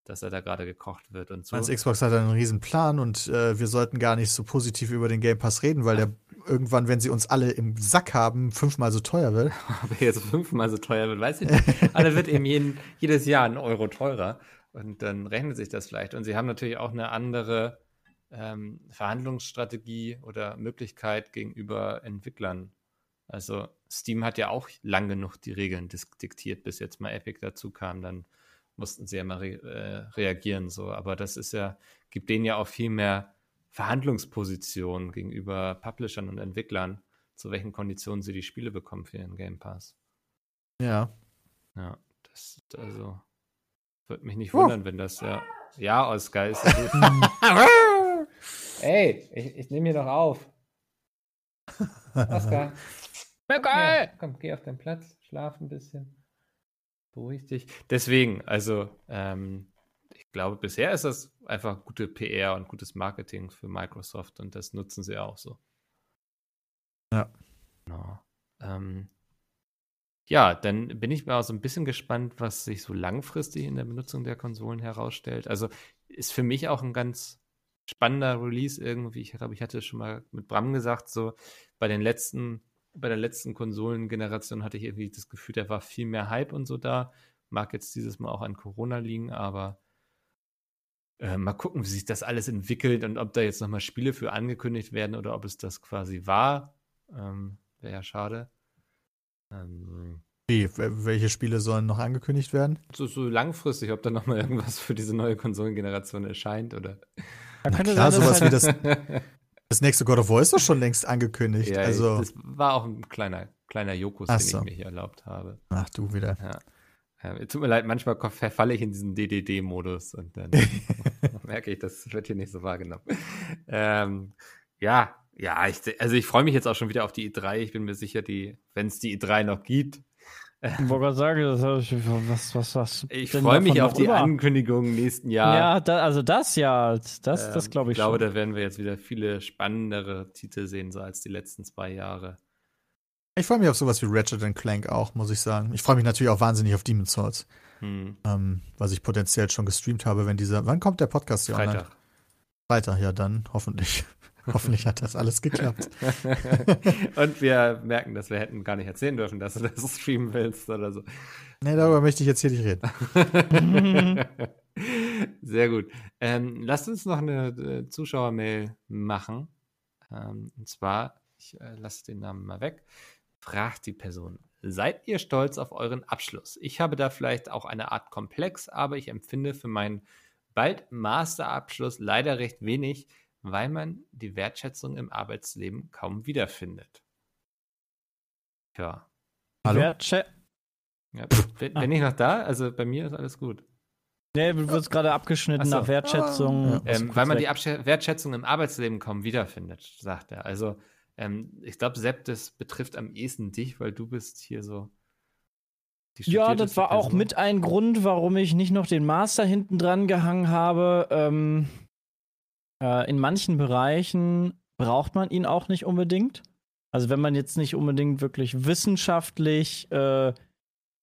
dass er da gerade gekocht wird und so. als Xbox hat einen riesen Plan und äh, wir sollten gar nicht so positiv über den Game Pass reden, weil der irgendwann, wenn sie uns alle im Sack haben, fünfmal so teuer wird. (laughs) Ob er jetzt fünfmal so teuer wird, weiß ich nicht. Aber er wird eben jeden, jedes Jahr einen Euro teurer. Und dann rechnet sich das vielleicht. Und sie haben natürlich auch eine andere ähm, Verhandlungsstrategie oder Möglichkeit gegenüber Entwicklern. Also Steam hat ja auch lang genug die Regeln diktiert, bis jetzt mal Epic dazu kam. Dann mussten sie ja mal re äh, reagieren. So. Aber das ist ja, gibt denen ja auch viel mehr Verhandlungspositionen gegenüber Publishern und Entwicklern, zu welchen Konditionen sie die Spiele bekommen für ihren Game Pass. Ja. Ja, das also würde mich nicht Oh. wundern, wenn das ja. Ja, Oskar ist ja gut. (laughs) Ey, ich, ich nehme hier doch auf. (laughs) Oskar. Ja, komm, geh auf deinen Platz, schlaf ein bisschen. Beruhig dich. Deswegen, also, ähm, ich glaube, bisher ist das einfach gute PR und gutes Marketing für Microsoft und das nutzen sie auch so. Ja. Genau. Ähm, ja, dann bin ich mal so ein bisschen gespannt, was sich so langfristig in der Benutzung der Konsolen herausstellt. Also ist für mich auch ein ganz spannender Release irgendwie. Ich glaube, ich hatte schon mal mit Bram gesagt, so bei den letzten, bei der letzten Konsolengeneration hatte ich irgendwie das Gefühl, da war viel mehr Hype und so da. Mag jetzt dieses Mal auch an Corona liegen, aber äh, mal gucken, wie sich das alles entwickelt und ob da jetzt nochmal Spiele für angekündigt werden oder ob es das quasi war. Ähm, Wäre ja schade. Ähm, Wie, welche Spiele sollen noch angekündigt werden? so, so langfristig, ob da nochmal irgendwas für diese neue Konsolengeneration erscheint oder. Könnte klar, sowas halt- wie das, (laughs) das nächste God of War ist doch schon längst angekündigt. ja, also, das war auch ein kleiner, kleiner Jokus, Ach den so. ich mir hier erlaubt habe. ach du wieder. Ja, tut mir leid, manchmal verfalle ich in diesen DDD-Modus und dann (laughs) merke ich, das wird hier nicht so wahrgenommen. Ähm, ja, ja, ich, also ich freue mich jetzt auch schon wieder auf die E3. Ich bin mir sicher, die, wenn es die E3 noch gibt, Ich wollte gerade sagen, das was, was, was. ich freue mich auf die über? Ankündigung nächsten Jahr. Ja, da, also das ja, das, das Ähm, glaube ich, Ich glaube, schon. da werden wir jetzt wieder viele spannendere Titel sehen, so als die letzten zwei Jahre. Ich freue mich auf sowas wie Ratchet Clank auch, muss ich sagen. Ich freue mich natürlich auch wahnsinnig auf Demon's Souls, Hm, ähm, was ich potenziell schon gestreamt habe, wenn dieser. Wann kommt der Podcast hier online? Freitag. Freitag, ja, dann hoffentlich. (laughs) hoffentlich hat das alles geklappt. (laughs) Und wir merken, dass wir hätten gar nicht erzählen dürfen, dass du das (laughs) streamen willst oder so. Nee, darüber möchte ich jetzt hier nicht reden. Sehr gut. Ähm, lasst uns noch eine äh, Zuschauermail machen. Ähm, und zwar, ich äh, lasse den Namen mal weg, fragt die Person, seid ihr stolz auf euren Abschluss? Ich habe da vielleicht auch eine Art Komplex, aber ich empfinde für meinen bald Masterabschluss leider recht wenig, weil man die Wertschätzung im Arbeitsleben kaum wiederfindet. Ja. Hallo? Wertschä ja bin, bin ich noch da? Also bei mir ist alles gut. Nee, du wirst gerade abgeschnitten so. nach Wertschätzung. Ja. Ähm, weil man die weg. Absche Wertschätzung im Arbeitsleben kaum wiederfindet, sagt er. Also, ähm, ich glaube, Sepp, das betrifft am ehesten dich, weil du bist hier so. die Ja, das war auch Person. mit ein Grund, warum ich nicht noch den Master hinten dran gehangen habe. Ähm, äh, in manchen Bereichen braucht man ihn auch nicht unbedingt. Also wenn man jetzt nicht unbedingt wirklich wissenschaftlich äh,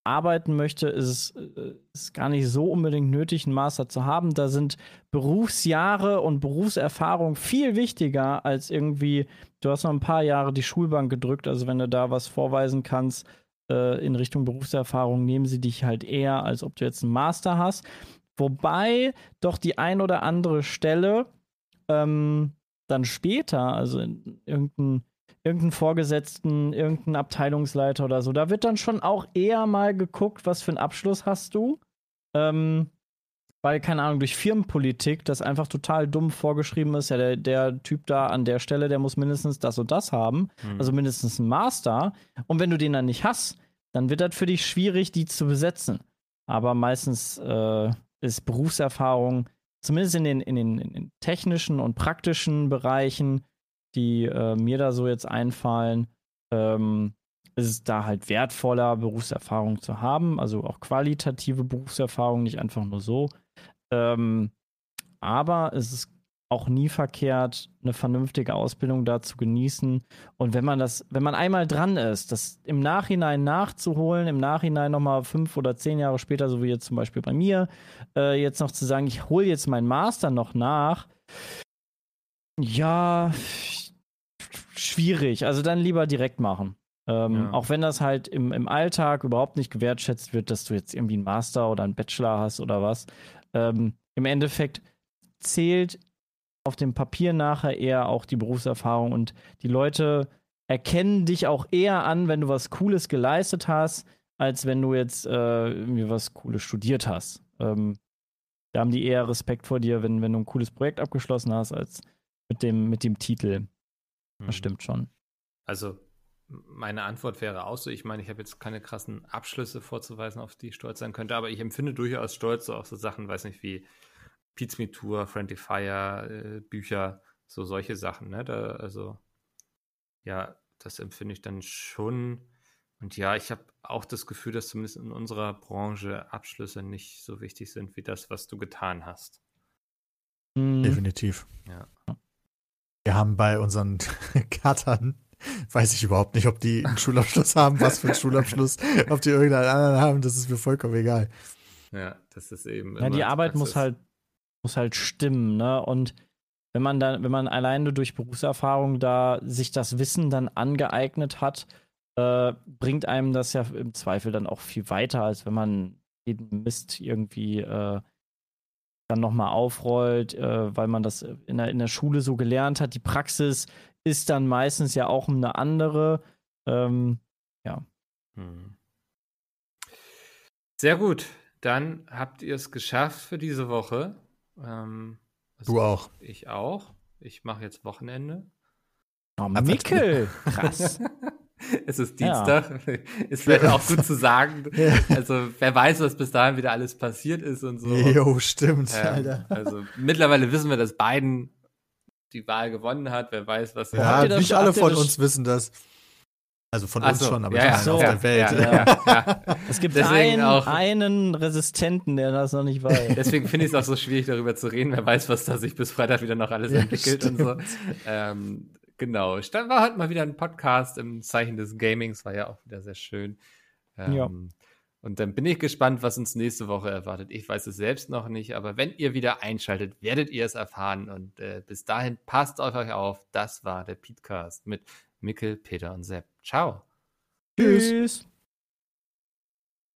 arbeiten möchte, ist es äh, ist gar nicht so unbedingt nötig, einen Master zu haben. Da sind Berufsjahre und Berufserfahrung viel wichtiger als irgendwie, du hast noch ein paar Jahre die Schulbank gedrückt, also wenn du da was vorweisen kannst äh, in Richtung Berufserfahrung, nehmen sie dich halt eher, als ob du jetzt einen Master hast. Wobei doch die ein oder andere Stelle ähm, dann später, also in irgendein irgendeinen Vorgesetzten, irgendeinen Abteilungsleiter oder so. Da wird dann schon auch eher mal geguckt, was für einen Abschluss hast du. Ähm, weil, keine Ahnung, durch Firmenpolitik das einfach total dumm vorgeschrieben ist. Ja, der, der Typ da an der Stelle, der muss mindestens das und das haben. Hm. Also mindestens einen Master. Und wenn du den dann nicht hast, dann wird das für dich schwierig, die zu besetzen. Aber meistens äh, ist Berufserfahrung, zumindest in den, in, den, in den technischen und praktischen Bereichen, die äh, mir da so jetzt einfallen, ähm, ist es da halt wertvoller, Berufserfahrung zu haben, also auch qualitative Berufserfahrung, nicht einfach nur so. Ähm, aber es ist auch nie verkehrt, eine vernünftige Ausbildung da zu genießen. Und wenn man das, wenn man einmal dran ist, das im Nachhinein nachzuholen, im Nachhinein nochmal fünf oder zehn Jahre später, so wie jetzt zum Beispiel bei mir, äh, jetzt noch zu sagen, ich hole jetzt meinen Master noch nach, ja, schwierig. Also dann lieber direkt machen. Ähm, Ja. Auch wenn das halt im, im Alltag überhaupt nicht gewertschätzt wird, dass du jetzt irgendwie einen Master oder einen Bachelor hast oder was. Ähm, Im Endeffekt zählt auf dem Papier nachher eher auch die Berufserfahrung und die Leute erkennen dich auch eher an, wenn du was Cooles geleistet hast, als wenn du jetzt äh, irgendwie was Cooles studiert hast. Ähm, da haben die eher Respekt vor dir, wenn, wenn du ein cooles Projekt abgeschlossen hast, als mit dem, mit dem Titel. Das Hm. stimmt schon. Also, meine Antwort wäre auch so. Ich meine, ich habe jetzt keine krassen Abschlüsse vorzuweisen, auf die ich stolz sein könnte, aber ich empfinde durchaus Stolz so auf so Sachen, weiß nicht, wie Pete's Me Tour, Friendly Fire, äh, Bücher, so solche Sachen. Ne? Da, also, ja, das empfinde ich dann schon. Und ja, ich habe auch das Gefühl, dass zumindest in unserer Branche Abschlüsse nicht so wichtig sind wie das, was du getan hast. Mhm. Definitiv. Ja. Wir haben bei unseren (laughs) Cuttern, weiß ich überhaupt nicht, ob die einen Schulabschluss haben, was für einen Schulabschluss, (laughs) ob die irgendeinen anderen haben, das ist mir vollkommen egal. Ja, das ist eben. Ja, immer die Arbeit muss Praxis. halt, muss halt stimmen, ne? Und wenn man dann, wenn man alleine durch Berufserfahrung da sich das Wissen dann angeeignet hat, äh, bringt einem das ja im Zweifel dann auch viel weiter, als wenn man jeden Mist irgendwie äh, dann nochmal aufrollt, äh, weil man das in der, in der Schule so gelernt hat. Die Praxis ist dann meistens ja auch eine andere. Ähm, Hm. Sehr gut. Dann habt ihr es geschafft für diese Woche. Ähm, Du auch. Ich auch. Ich mache jetzt Wochenende. oh, Mickel, krass. (laughs) es ist Ja. Dienstag. (laughs) Ist vielleicht auch gut zu sagen. (laughs) Also, wer weiß, was bis dahin wieder alles passiert ist und so. Jo, stimmt, Ähm, Alter. also, mittlerweile wissen wir, dass Biden die Wahl gewonnen hat. Wer weiß, was Ja, nicht alle von uns wissen das. Also von Ach uns so, schon, aber ja, anderen auf der Welt. Ja, ja, ja. (laughs) Es gibt einen, auch- einen Resistenten, der das noch nicht weiß. Deswegen finde ich es auch so schwierig, darüber zu reden. Wer weiß, was da sich bis Freitag wieder noch alles Ja, entwickelt und so. Ähm, genau. Stand war heute mal wieder ein Podcast im Zeichen des Gamings, war ja auch wieder sehr schön. Ähm, Ja. Und dann bin ich gespannt, was uns nächste Woche erwartet. Ich weiß es selbst noch nicht, aber wenn ihr wieder einschaltet, werdet ihr es erfahren. Und äh, bis dahin passt auf euch auf. Das war der Petecast mit Mikkel, Peter und Sepp. Ciao. Tschüss.